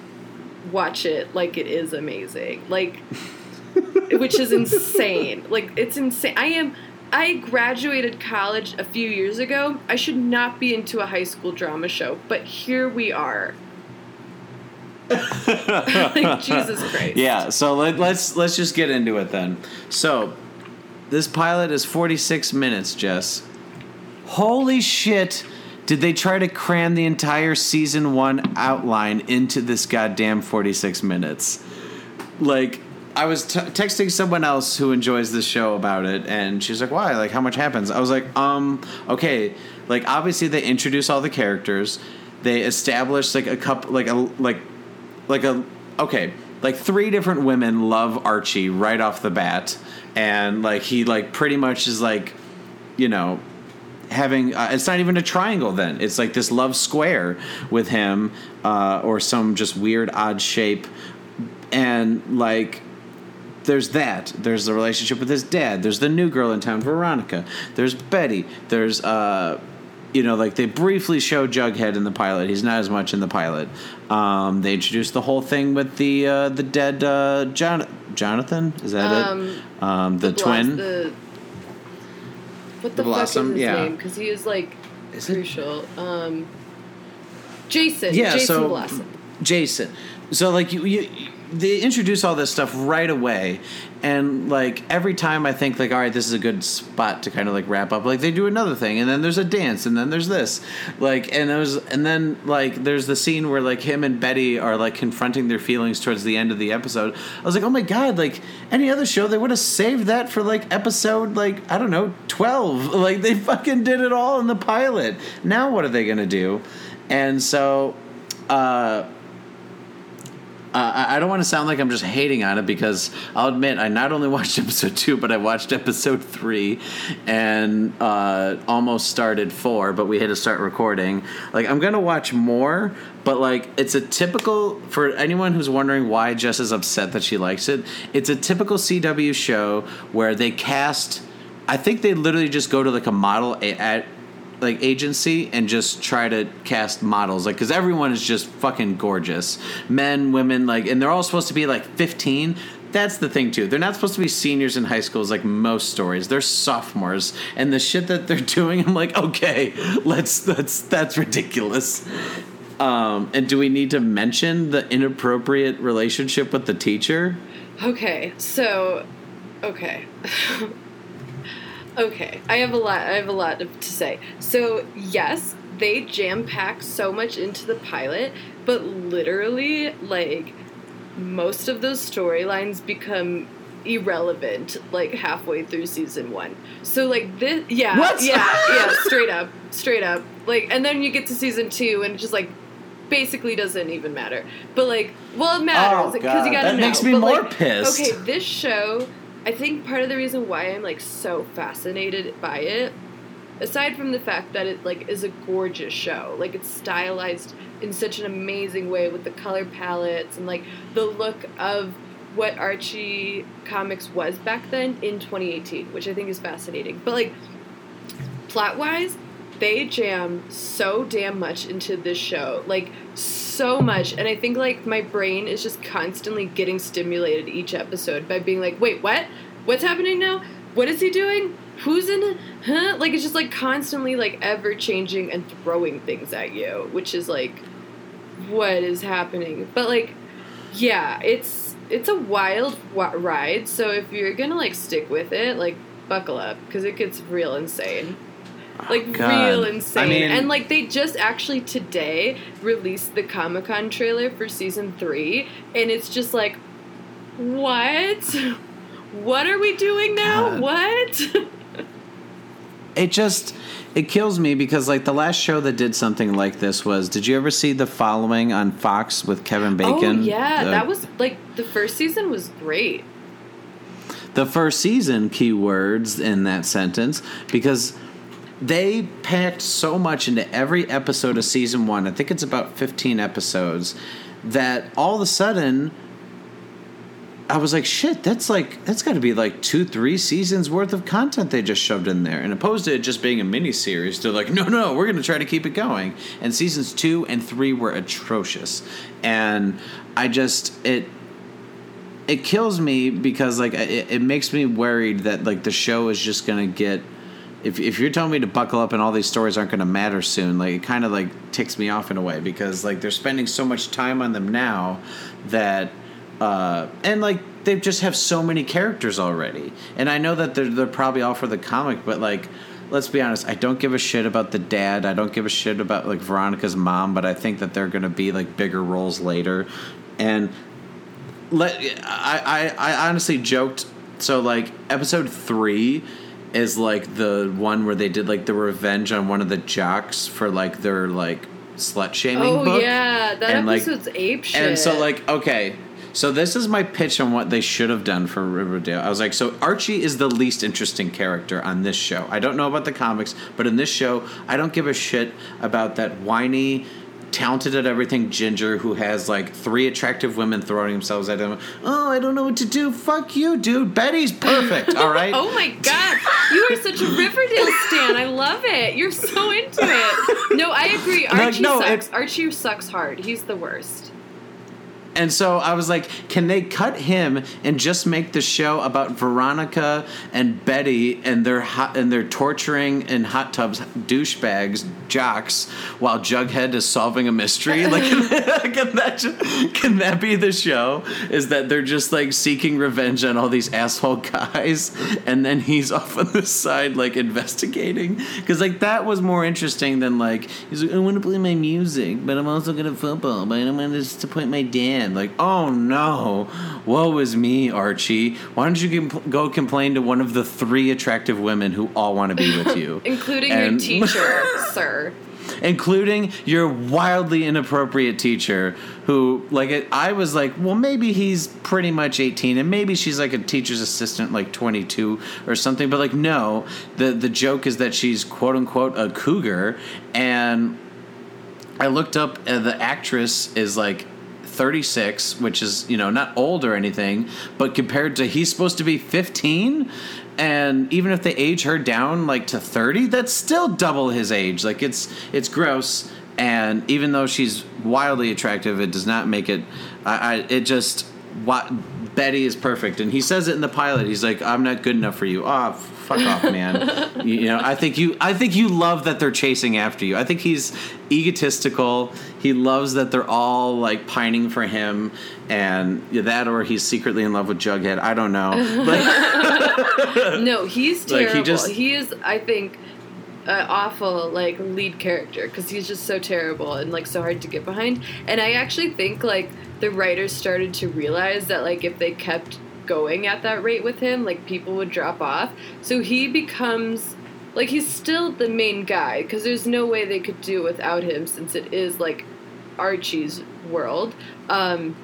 [SPEAKER 2] watch it like it is amazing. Like, *laughs* which is insane. Like, it's insane. I am I graduated college a few years ago. I should not be into a high school drama show, but here we are. *laughs* like, Jesus Christ.
[SPEAKER 1] Yeah, so let, let's let's just get into it then. So, this pilot is 46 minutes, Jess. Holy shit! Did they try to cram the entire season 1 outline into this goddamn 46 minutes? Like I was t- texting someone else who enjoys this show about it, and she's like, "Why? Like, how much happens?" I was like, "Um, okay. Like, obviously they introduce all the characters, they establish like a couple, like a like, like a okay." Like three different women love Archie right off the bat, and like he like pretty much is like, you know, having uh, it's not even a triangle then it's like this love square with him uh, or some just weird odd shape and like there's that. There's the relationship with his dad. There's the new girl in town, Veronica. There's Betty. There's uh, you know, like they briefly show Jughead in the pilot. He's not as much in the pilot. Um, they introduced the whole thing with the uh, the dead uh, John- Jonathan. Is that um, it? Um, the, the twin.
[SPEAKER 2] The, what the, the Blossom? fuck is his yeah. name? Because he is like is crucial. Um, Jason. Yeah. Jason so Blossom.
[SPEAKER 1] Jason. So like you, you they introduce all this stuff right away. And like every time i think like all right this is a good spot to kind of like wrap up like they do another thing and then there's a dance and then there's this. Like and there's and then like there's the scene where like him and betty are like confronting their feelings towards the end of the episode. I was like oh my god like any other show they would have saved that for like episode like i don't know 12 *laughs* like they fucking did it all in the pilot. Now what are they gonna do? And so uh uh, I don't want to sound like I'm just hating on it because I'll admit I not only *laughs* watched episode two, but I watched episode three and uh, almost started four, but we had to start recording. Like, I'm going to watch more, but like, it's a typical, for anyone who's wondering why Jess is upset that she likes it, it's a typical CW show where they cast. I think they literally just go to like a model at like agency and just try to cast models like because everyone is just fucking gorgeous. Men women like and they're all supposed to be like 15 that's the thing too. They're not supposed to be seniors in high schools like most stories. They're sophomores. And the shit that they're *laughs* doing i'm like okay let's that's that's ridiculous. Um, and do we need to mention the inappropriate relationship with the teacher?
[SPEAKER 2] Okay, so, okay. *laughs* okay, I have a lot. I have a lot to say. So yes, they jam pack so much into the pilot, but literally, like, most of those storylines become irrelevant like halfway through season one. So like this, yeah,
[SPEAKER 1] What?
[SPEAKER 2] yeah, yeah, straight up, straight up. Like, and then you get to season two, and it just like basically doesn't even matter. But like, well, it matters
[SPEAKER 1] Oh,
[SPEAKER 2] because you gotta
[SPEAKER 1] that
[SPEAKER 2] know.
[SPEAKER 1] makes me
[SPEAKER 2] But,
[SPEAKER 1] more
[SPEAKER 2] like,
[SPEAKER 1] pissed.
[SPEAKER 2] Okay, this show, I think part of the reason why I'm like so fascinated by it, aside from the fact that it like is a gorgeous show, like it's stylized in such an amazing way with the color palettes and like the look of what Archie comics was back then in 2018, which I think is fascinating. But like plot wise, they jam so damn much into this show. Like so much. And I think like my brain is just constantly getting stimulated each episode by being like, wait, what? What's happening now? What is he doing? Who's in it? Huh? Like it's just like constantly like ever changing and throwing things at you, which is like what is happening. But like yeah, it's it's a wild ride. So if you're to like stick with it, like buckle up because it gets real insane Oh, like
[SPEAKER 1] God.
[SPEAKER 2] real
[SPEAKER 1] I
[SPEAKER 2] insane.
[SPEAKER 1] mean-
[SPEAKER 2] and like they just actually today released the Comic Con trailer for season three, and it's just like, what? *laughs* What are we doing now?
[SPEAKER 1] God.
[SPEAKER 2] What? *laughs*
[SPEAKER 1] it just it kills me because like the last show that did something like this was did you ever see the following on fox with kevin oh, bacon
[SPEAKER 2] oh yeah,
[SPEAKER 1] The-
[SPEAKER 2] that was like the first season was great.
[SPEAKER 1] the first season keywords in that sentence because they packed so much into every episode of season one i think it's about 15 episodes that all of a sudden i was like shit that's like that's got to be like two three seasons worth of content they just shoved in there. And opposed to it just being a mini series they're like no no we're going to try to keep it going. And seasons two and three were atrocious. And i just it it kills me because like it, it makes me worried that like the show is just gonna get if, if you're telling me to buckle up and all these stories aren't going to matter soon like it kind of like ticks me off in a way because like they're spending so much time on them now that uh and like they just have so many characters already and i know that they're, they're probably all for the comic but like let's be honest i don't give a shit about the dad i don't give a shit about like veronica's mom but i think that they're going to be like bigger roles later and let I, I I honestly joked. So like episode three is like the one where they did like the revenge on one of the jocks for like their like slut shaming
[SPEAKER 2] Oh
[SPEAKER 1] book.
[SPEAKER 2] yeah, that
[SPEAKER 1] And, like-
[SPEAKER 2] episode's ape shit.
[SPEAKER 1] And so like okay. So this is my pitch on what they should have done for Riverdale. I was like, so Archie is the least interesting character on this show. I don't know about the comics, but in this show, I don't give a shit about that whiny, talented at everything ginger who has like three attractive women throwing themselves at him. Oh, I don't know what to do. Fuck you, dude. Betty's perfect. All right. *laughs*
[SPEAKER 2] Oh my god, you are such a Riverdale stan. I love it. You're so into it. No, I agree.
[SPEAKER 1] Like,
[SPEAKER 2] Archie
[SPEAKER 1] no,
[SPEAKER 2] sucks.
[SPEAKER 1] it-
[SPEAKER 2] Archie sucks hard. He's the worst.
[SPEAKER 1] And so I was like, can they cut him and just make the show about Veronica and Betty and their hot, and their torturing in hot tubs douchebags jocks while Jughead is solving a mystery? Like, *laughs* can that can that be the show? Is that they're just like seeking revenge on all these asshole guys, and then he's *laughs* off on the side like investigating? Because like that was more interesting than like he's like, I want to play my music, but I'm also gonna football, but I'm gonna disappoint my dad. Like, oh no, woe is me, Archie. Why don't you compl- go complain to one of the three attractive women who all want to be with you, *laughs*
[SPEAKER 2] Including
[SPEAKER 1] And-
[SPEAKER 2] your teacher, *laughs* sir.
[SPEAKER 1] including your wildly inappropriate teacher who like i was like well maybe he's pretty much 18 and maybe she's like a teacher's assistant like 22 or something but like no the the joke is that she's quote unquote a cougar and i looked up uh, the actress is like 36 which is you know not old or anything but compared to he's supposed to be 15 and even if they age her down like to 30 that's still double his age like it's it's gross and even though she's wildly attractive it does not make it i, I it just what Betty is perfect, and he says it in the pilot. He's like, "I'm not good enough for you." Oh, fuck off, man. *laughs* you, you know, I think you, I think you love that they're chasing after you. I think he's egotistical. He loves that they're all like pining for him, and that, or he's secretly in love with Jughead. I don't know. But *laughs*
[SPEAKER 2] no, he's
[SPEAKER 1] Like, he
[SPEAKER 2] terrible.
[SPEAKER 1] just-
[SPEAKER 2] he is, I think, an awful like lead character because he's just so terrible and like so hard to get behind. And I actually think like the writers started to realize that like if they kept going at that rate with him, like people would drop off. So he becomes like he's still the main guy because there's no way they could do without him since it is like Archie's world. Um,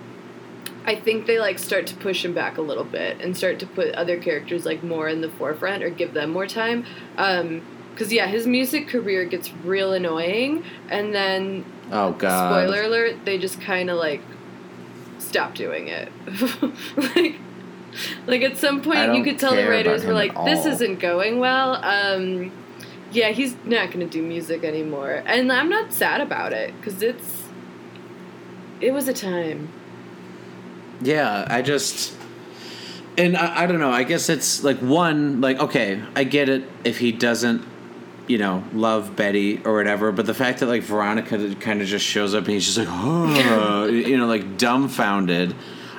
[SPEAKER 2] I think they like start to push him back a little bit and start to put other characters like more in the forefront or give them more time. Um, cause yeah, his music career gets real annoying, and then
[SPEAKER 1] oh god,
[SPEAKER 2] spoiler alert, they just kind of like stop doing it. *laughs* like, *laughs* like at some point you could tell the writers were like, this isn't going well. Um, yeah, he's not gonna do music anymore, and I'm not sad about it because it's it was a time.
[SPEAKER 1] Yeah, I just and I, I don't know. I guess it's like one like okay, I get it if he doesn't you know love Betty or whatever, but the fact that like Veronica kind of just shows up and he's just like oh, *laughs* you know like dumbfounded.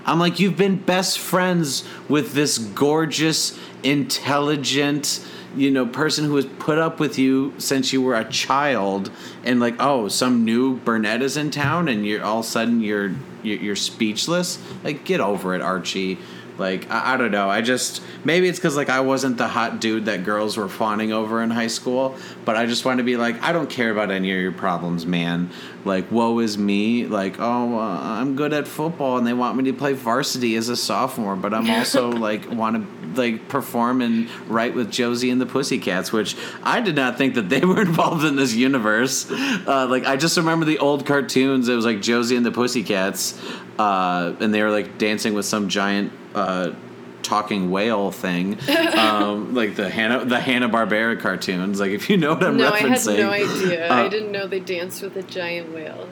[SPEAKER 1] I'm like you've been best friends with this gorgeous, intelligent, you know, person who has put up with you since you were a child, and like, oh, some new Burnett is in town, and you're all of a sudden you're you're, you're speechless. Like, get over it, Archie. Like, I, I don't know. I just maybe it's because like I wasn't the hot dude that girls were fawning over in high school, but I just want to be like, I don't care about any of your problems, man. Like, woe is me. Like, oh, uh, I'm good at football, and they want me to play varsity as a sophomore, but I'm also *laughs* like want to like perform and write with Josie and the Pussycats, which I did not think that they *laughs* were involved in this universe. Uh, like I just remember the old cartoons. It was like Josie and the Pussycats, uh, and they were like dancing with some giant uh, talking whale thing, um, *laughs* like the Hanna the Hanna Barbera cartoons. Like if you know what I'm
[SPEAKER 2] no, I had
[SPEAKER 1] referencing.
[SPEAKER 2] no idea.
[SPEAKER 1] Uh,
[SPEAKER 2] I didn't know they danced with a giant whale.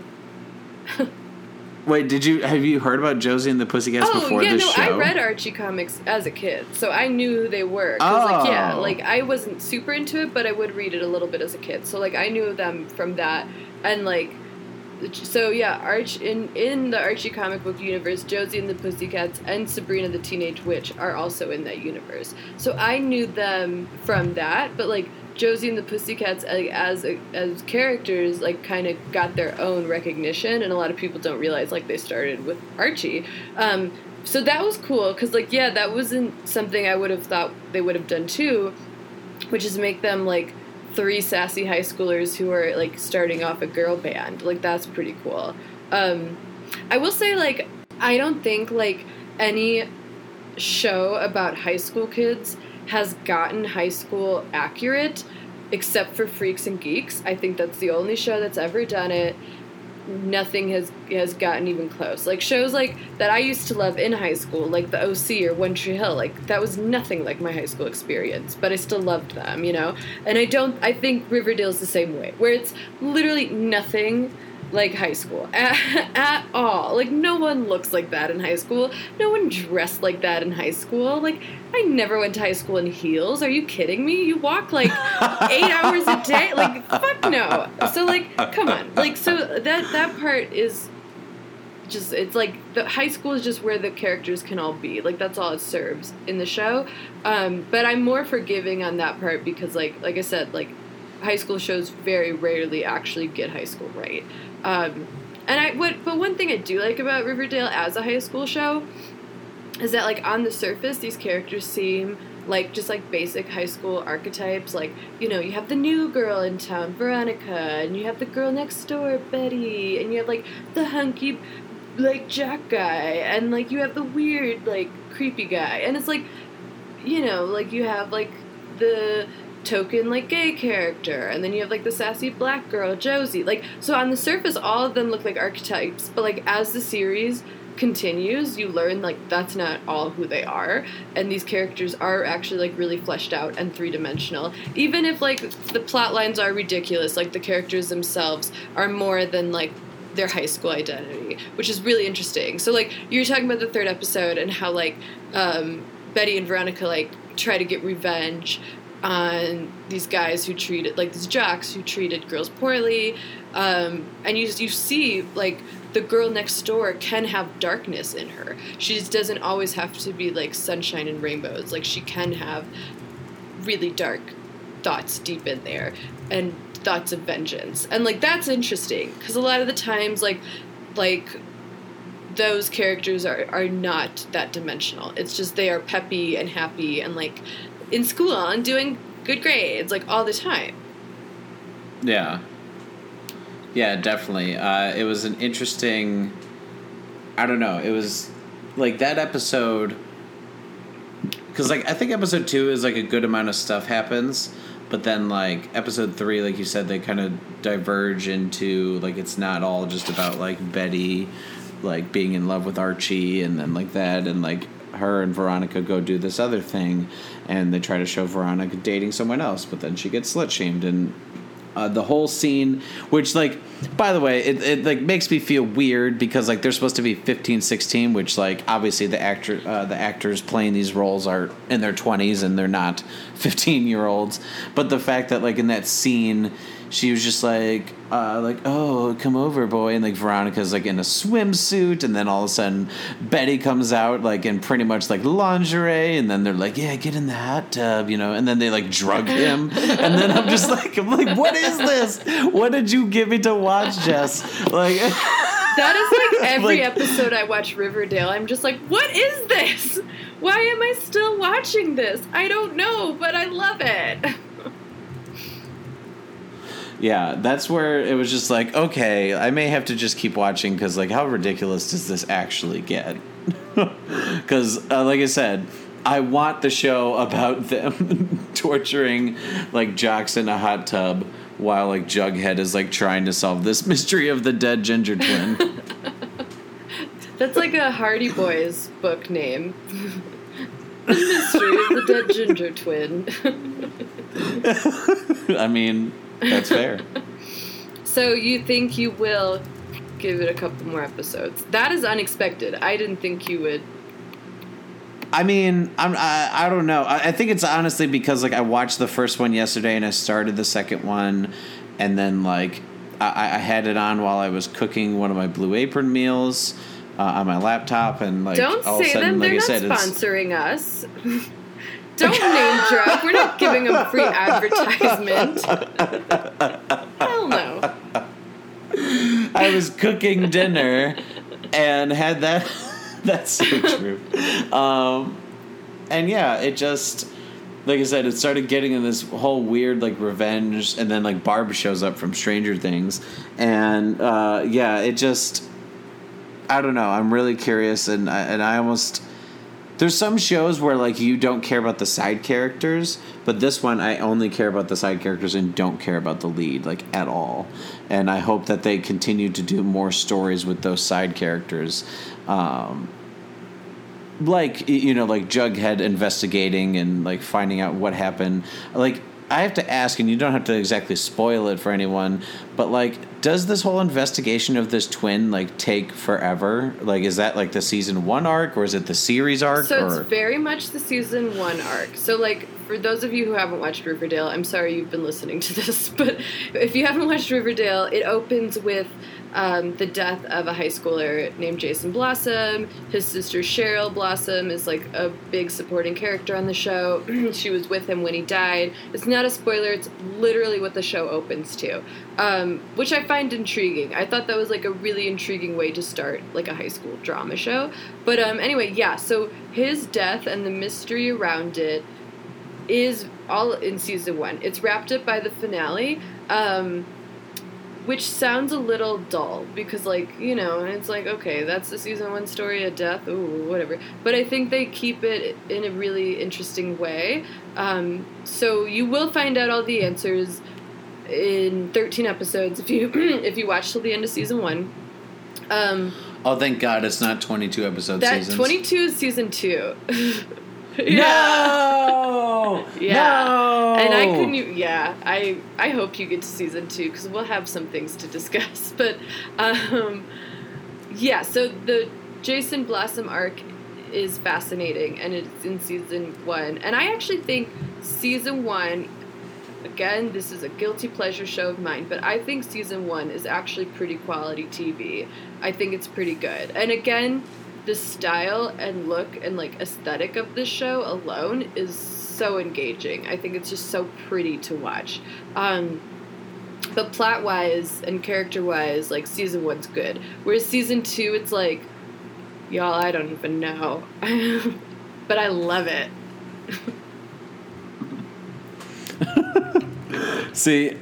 [SPEAKER 1] Wait, did you have you heard about Josie and the Pussycats
[SPEAKER 2] oh
[SPEAKER 1] before
[SPEAKER 2] yeah,
[SPEAKER 1] this
[SPEAKER 2] no,
[SPEAKER 1] show?
[SPEAKER 2] I read Archie comics as a kid, so I knew who they were. 'Cause, like, yeah,
[SPEAKER 1] Oh.
[SPEAKER 2] like I wasn't super into it, but I would read it a little bit as a kid. So like I knew them from that, and like, so yeah, Arch in in the Archie comic book universe, Josie and the Pussycats and Sabrina the Teenage Witch are also in that universe. So I knew them from that, but like. Josie and the Pussycats, like, as as characters, like kind of got their own recognition, and a lot of people don't realize like they started with Archie. Um, so that was cool because like yeah that wasn't something i would have thought they would have done too which is make them like three sassy high schoolers who are like starting off a girl band. Like that's pretty cool. Um, i will say like i don't think like any show about high school kids has gotten high school accurate except for freaks and geeks. I think that's the only show that's ever done it nothing has has gotten even close. Like shows like that I used to love in high school, like The OC or One Tree Hill, like that was nothing like my high school experience, but I still loved them, you know. And I don't. I think Riverdale's the same way, where it's literally nothing like high school at, at all. Like no one looks like that in high school. No one dressed like that in high school. Like I never went to high school in heels. Are you kidding me? You walk like *laughs* eight hours a day. Like fuck no. So like come on. Like so that that part is just it's like the high school is just where the characters can all be like that's all it serves in the show um, but i'm more forgiving on that part because like like i said like high school shows very rarely actually get high school right um, and i what but one thing i do like about riverdale as a high school show is that like on the surface these characters seem like just like basic high school archetypes. Like you know you have the new girl in town veronica and you have the girl next door betty and you have like the hunky like jack guy and like you have the weird like creepy guy. And it's like you know like you have like the token like gay character and then you have like the sassy black girl josie like so on the surface all of them look like archetypes but like as the series continues you learn like that's not all who they are and these characters are actually like really fleshed out and three-dimensional even if like the plot lines are ridiculous like the characters themselves are more than like their high school identity, which is really interesting. So like you're talking about the third episode and how like um, Betty and Veronica like try to get revenge on these guys who treated like these jocks who treated girls poorly, um, and you you see like the girl next door can have darkness in her. She just doesn't always have to be like sunshine and rainbows. Like she can have really dark thoughts deep in there and thoughts of vengeance. And like that's interesting because a lot of the times like like those characters are are not that dimensional. It's just they are peppy and happy and like in school and doing good grades like all the time.
[SPEAKER 1] Yeah. Yeah, definitely. Uh, it was an interesting. I don't know. It was like that episode. Because like I think episode two is like a good amount of stuff happens, but then like episode three, like you said, they kind of diverge into like it's not all just about like Betty, like being in love with Archie and then like that and like her and Veronica go do this other thing, and they try to show Veronica dating someone else, but then she gets slut shamed. And uh, the whole scene which like by the way it, it like makes me feel weird because like they're supposed to be 15 16 which like obviously the actor uh, the actors playing these roles are in their 20s and they're not 15 year olds but the fact that like in that scene she was just like, uh, like, oh, come over, boy, and like Veronica's like in a swimsuit, and then all of a sudden Betty comes out like in pretty much like lingerie, and then they're like, yeah, get in the hot tub, you know, and then they like drug him, *laughs* and then I'm just like, I'm like, what is this? What did you give me to watch, Jess? Like. *laughs*
[SPEAKER 2] That is like every like, episode I watch Riverdale. I'm just like, what is this? Why am I still watching this? I don't know, but I love it. *laughs*
[SPEAKER 1] yeah, that's where it was just like, okay, I may have to just keep watching because, like, how ridiculous does this actually get? *laughs* Because, uh, like I said, I want the show *laughs* about them *laughs* torturing, like, jocks in a hot tub while, like, Jughead is, like, trying to solve this mystery of the dead ginger twin.
[SPEAKER 2] That's like a Hardy Boys book name. the mystery of the dead ginger twin.
[SPEAKER 1] I mean, that's fair. *laughs*
[SPEAKER 2] so you think you will give it a couple more episodes? That is unexpected. I didn't think you would.
[SPEAKER 1] I mean, I'm I, I don't know. I, I think it's honestly because like I watched the first one yesterday and I started the second one, and then like I, I had it on while I was cooking one of my Blue Apron meals. Uh, on my laptop and like
[SPEAKER 2] don't
[SPEAKER 1] all
[SPEAKER 2] say
[SPEAKER 1] of a sudden,
[SPEAKER 2] them. They're
[SPEAKER 1] like I
[SPEAKER 2] not
[SPEAKER 1] said,
[SPEAKER 2] sponsoring us. *laughs* Don't name drop. We're not giving them free advertisement. Hell no.
[SPEAKER 1] I was cooking dinner and had that. *laughs* That's so true. Um, and yeah, it just like I said, it started getting in this whole weird like revenge, and then like Barb shows up from Stranger Things, and uh, yeah, it just I don't know. I'm really curious, and I, and I almost there's some shows where like you don't care about the side characters, but this one I only care about the side characters and don't care about the lead like at all. And I hope that they continue to do more stories with those side characters. Um, like you know like jughead investigating and like finding out what happened like I have to ask, and you don't have to exactly spoil it for anyone, but like, does this whole investigation of this twin like take forever? Like, is that like the season one arc, or is it the series arc?
[SPEAKER 2] So
[SPEAKER 1] or?
[SPEAKER 2] it's very much the season one arc. So like, for those of you who haven't watched Riverdale, I'm sorry you've been listening to this, *laughs* but if you haven't watched Riverdale, it opens with um, the death of a high schooler named Jason Blossom. His sister Cheryl Blossom is like a big supporting character on the show. *clears throat* she was with him when he died. It's not a spoiler, it's literally what the show opens to, um, which I find intriguing. I thought that was like a really intriguing way to start like a high school drama show. But um, anyway, yeah, so his death and the mystery around it is all in season one. It's wrapped up by the finale. Um, which sounds a little dull because like you know and it's like okay that's the season one story of death ooh whatever. But i think they keep it in a really interesting way. Um, so you will find out all the answers in 13 episodes if you *clears throat* if you watch till the end of season one. Um,
[SPEAKER 1] oh thank god it's not 22 episode
[SPEAKER 2] that
[SPEAKER 1] seasons.
[SPEAKER 2] 22 is season two *laughs* *laughs*
[SPEAKER 1] No.
[SPEAKER 2] Yeah.
[SPEAKER 1] No.
[SPEAKER 2] And I couldn't. Yeah, I I hope you get to season two because we'll have some things to *laughs* discuss. But um, yeah, so the Jason Blossom arc is fascinating, and it's in season one. And I actually think season one. Again, this is a guilty pleasure show of mine, but I think season one is actually pretty quality TV. I think it's pretty good. And again, the style and look and like aesthetic of this show alone is so engaging. I think it's just so pretty to watch. Um, but plot wise and character wise, like season one's good. Whereas season two, it's like, y'all, I don't even know. *laughs* but I love it. *laughs*
[SPEAKER 1] See,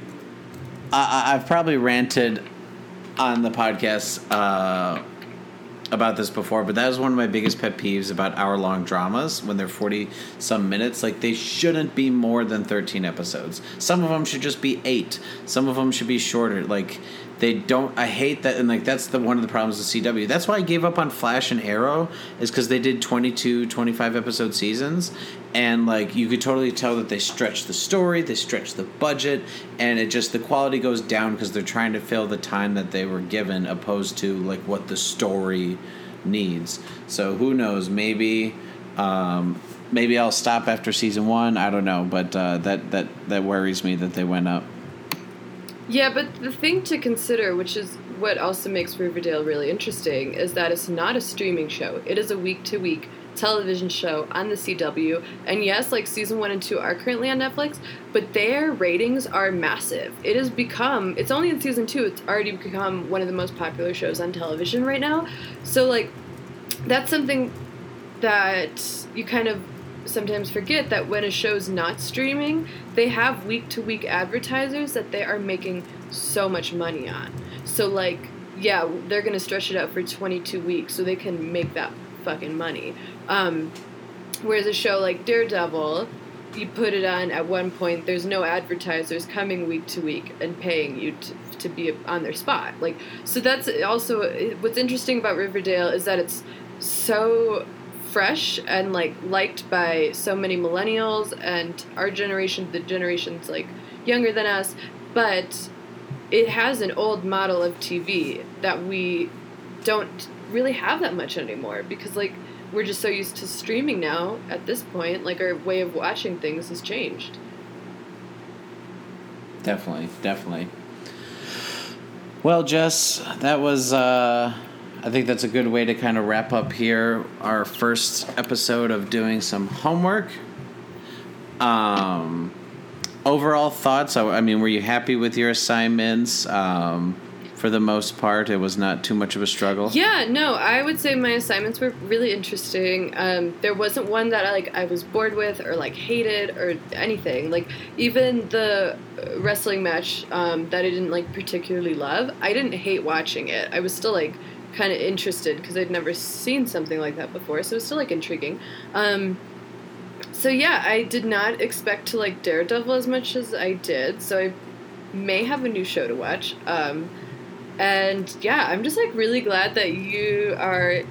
[SPEAKER 1] I, I've probably ranted on the podcast uh, about this before, but that is one of my biggest pet peeves about hour long dramas when they're 40 some minutes. Like, they shouldn't be more than 13 episodes. Some of them should just be eight, some of them should be shorter. Like, they don't i hate that and like that's the one of the problems with cw that's why i gave up on flash and arrow is because they did 22 25 episode seasons and like you could totally tell that they stretch the story they stretch the budget and it just the quality goes down because they're trying to fill the time that they were given opposed to like what the story needs. So who knows? Maybe um, maybe i'll stop after season one i don't know but uh, that that that worries me that they went up
[SPEAKER 2] Yeah, but the thing to consider, which is what also makes Riverdale really interesting, is that it's not a streaming show. It is a week to week television show on the CW. And yes, like season one and two are currently on Netflix, but their ratings are massive. It has become, it's only in season two, it's already become one of the most popular shows on television right now. So, like, that's something that you kind of sometimes forget that when a show's not streaming, they have week to week advertisers that they are making so much money on. So, like, yeah, they're going to stretch it out for 22 weeks so they can make that fucking money. Um, whereas a show like Daredevil, you put it on at one point, there's no advertisers coming week to week and paying you to, to be on their spot. Like, so that's also what's interesting about Riverdale is that it's so fresh and like liked by so many millennials and our generation the generations like younger than us but it has an old model of tv that we don't really have that much anymore because like we're just so used to streaming now at this point like our way of watching things has changed
[SPEAKER 1] Definitely, definitely. Well, Jess, that was. Uh, I think that's a good way to kind of wrap up here our first episode of doing some homework. Um, overall thoughts. I, I mean, were you happy with your assignments? Um, for the most part, it was not too much of a struggle.
[SPEAKER 2] Yeah, no, I would say my assignments were really interesting. Um, there wasn't one that I like I was bored with or like hated or anything. Like even the wrestling match um, that I didn't like particularly love, I didn't hate watching it. I was still like kind of interested because I'd never seen something like that before, so it was still like intriguing. Um, so yeah, I did not expect to like Daredevil as much as I did. So I may have a new show to watch. Um, and yeah, I'm just like really glad that you are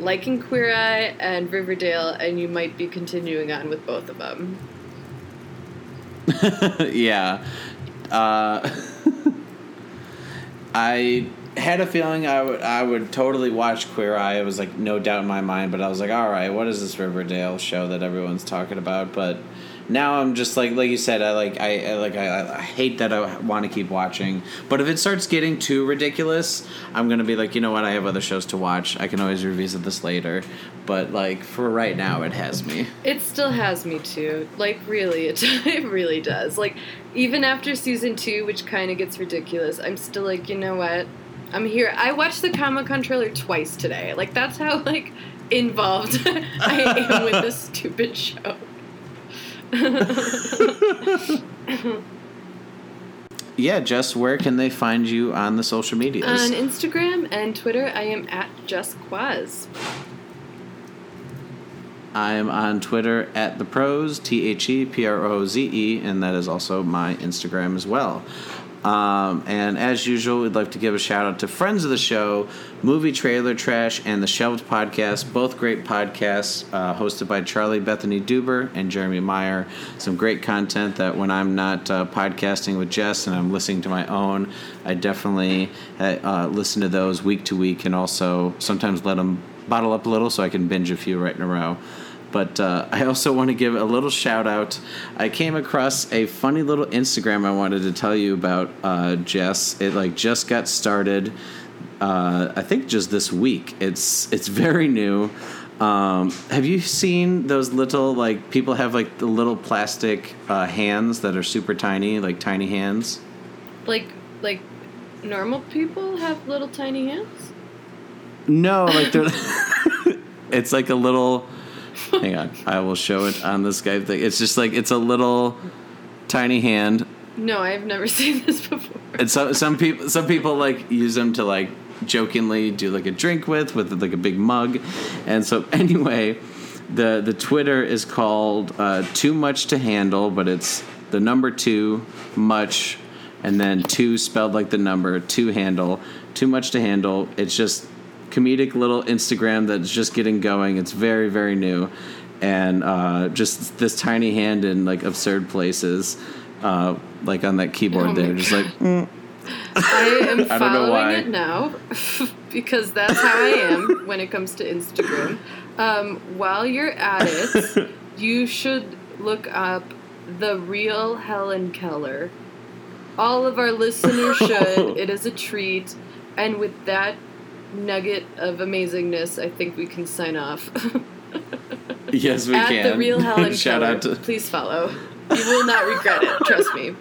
[SPEAKER 2] liking Queer Eye and Riverdale, and you might be continuing on with both of them. *laughs*
[SPEAKER 1] yeah. Uh, *laughs* I had a feeling I would I would totally watch Queer Eye. It was like no doubt in my mind, but I was like, all right, what is this Riverdale show that everyone's talking about? But now I'm just like like you said, I like I, I like I, I hate that I want to keep watching. But if it starts getting too ridiculous, I'm gonna be like, you know what? I have other shows to watch. I can always revisit this later. But like for right now, it has me.
[SPEAKER 2] It still has me too. Like really, it, *laughs* it really does. Like even after season two, which kind of gets ridiculous, I'm still like, you know what? I'm here. I watched the Comic Con trailer twice today. Like that's how like involved *laughs* I am with this *laughs* stupid show. *laughs*
[SPEAKER 1] Yeah, Jess, where can they find you on the social medias?
[SPEAKER 2] On Instagram and Twitter, I am at Just Quaz.
[SPEAKER 1] I am on Twitter at the pros T H E P R O Z E, and that is also my Instagram as well. Um, and as usual, we'd like to give a shout out to friends of the show, Movie Trailer Trash and the Shelved Podcast, both great podcasts uh, hosted by Charlie Bethany Duber and Jeremy Meyer. Some great content that when I'm not uh, podcasting with Jess and I'm listening to my own, I definitely uh, listen to those week to week and also sometimes let them bottle up a little so I can binge a few right in a row. But uh, I also want to give a little shout out. I came across a funny little Instagram I wanted to tell you about, uh, Jess. It like just got started. Uh, I think just this week. It's it's very new. Um, have you seen those little like people have like the little plastic uh, hands that are super tiny, like tiny hands?
[SPEAKER 2] Like like normal people have little tiny hands.
[SPEAKER 1] No, like they're. *laughs* it's like a little *laughs* Hang on, I will show it on this guy thing. It's just like it's a little tiny hand.
[SPEAKER 2] No, I've never *laughs* seen this before.
[SPEAKER 1] And some some people some people like use them to like jokingly do like a drink with with like a big mug, and so *laughs* anyway, the the Twitter is called uh, Too Much to Handle, but it's the number two much, and then two spelled like the number two handle. Too much to handle. It's just comedic little Instagram that's just getting going. It's very very new, and uh, just this tiny hand in like absurd places, uh, like on that keyboard
[SPEAKER 2] Oh
[SPEAKER 1] there, just like. Mm.
[SPEAKER 2] I am *laughs*
[SPEAKER 1] I don't know why.
[SPEAKER 2] following it now *laughs* because that's how I am when it comes to Instagram. Um, while you're at it, *laughs* you should look up the real Helen Keller. All of our listeners should. It is a treat. And with that nugget of amazingness, I think we can sign off. *laughs*
[SPEAKER 1] Yes, we
[SPEAKER 2] At
[SPEAKER 1] can.
[SPEAKER 2] the real Helen *laughs*
[SPEAKER 1] Shout
[SPEAKER 2] Keller.
[SPEAKER 1] out to
[SPEAKER 2] Please follow. You will not regret it. Trust me.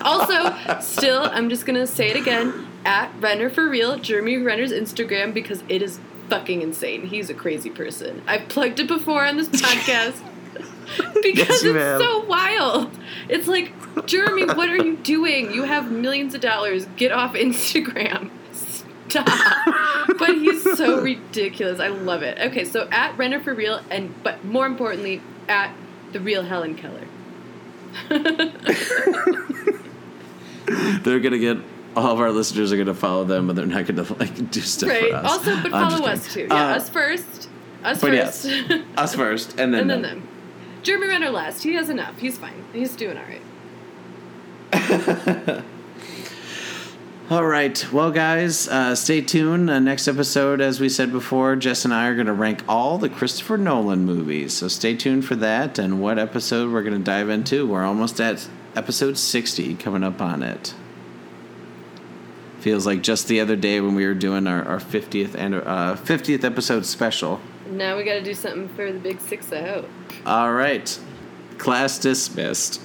[SPEAKER 2] Also, still, I'm just gonna say it again. At Renner for real, Jeremy Renner's Instagram because it is fucking insane. He's a crazy person. I've plugged it before on this *laughs* podcast because
[SPEAKER 1] Yes,
[SPEAKER 2] it's so wild. It's like, Jeremy, what are you doing? You have millions of dollars. Get off Instagram. Stop. *laughs* but he's so ridiculous. I love it. Okay, so at Renner for real, and but more importantly, at the real Helen Keller. *laughs*
[SPEAKER 1] they're gonna get all of our listeners are gonna follow them, but they're not gonna like do stuff
[SPEAKER 2] right.
[SPEAKER 1] for us.
[SPEAKER 2] Also, but follow us too. Yeah,
[SPEAKER 1] Uh,
[SPEAKER 2] us first. Us first. *laughs*
[SPEAKER 1] us first, and then
[SPEAKER 2] and then
[SPEAKER 1] them.
[SPEAKER 2] them. Jeremy Renner last. He has enough. He's fine. He's doing all right.
[SPEAKER 1] All right. Well, guys, uh, stay tuned. Uh, next episode, as we said before, Jess and I are going to rank all the Christopher Nolan movies. So stay tuned for that and what episode we're going to dive into. We're almost at episode 60 coming up on it. Feels like just the other day when we were doing our, our 50th and uh, 50th episode special.
[SPEAKER 2] Now we got to do something for the big six out.
[SPEAKER 1] All right. Class dismissed.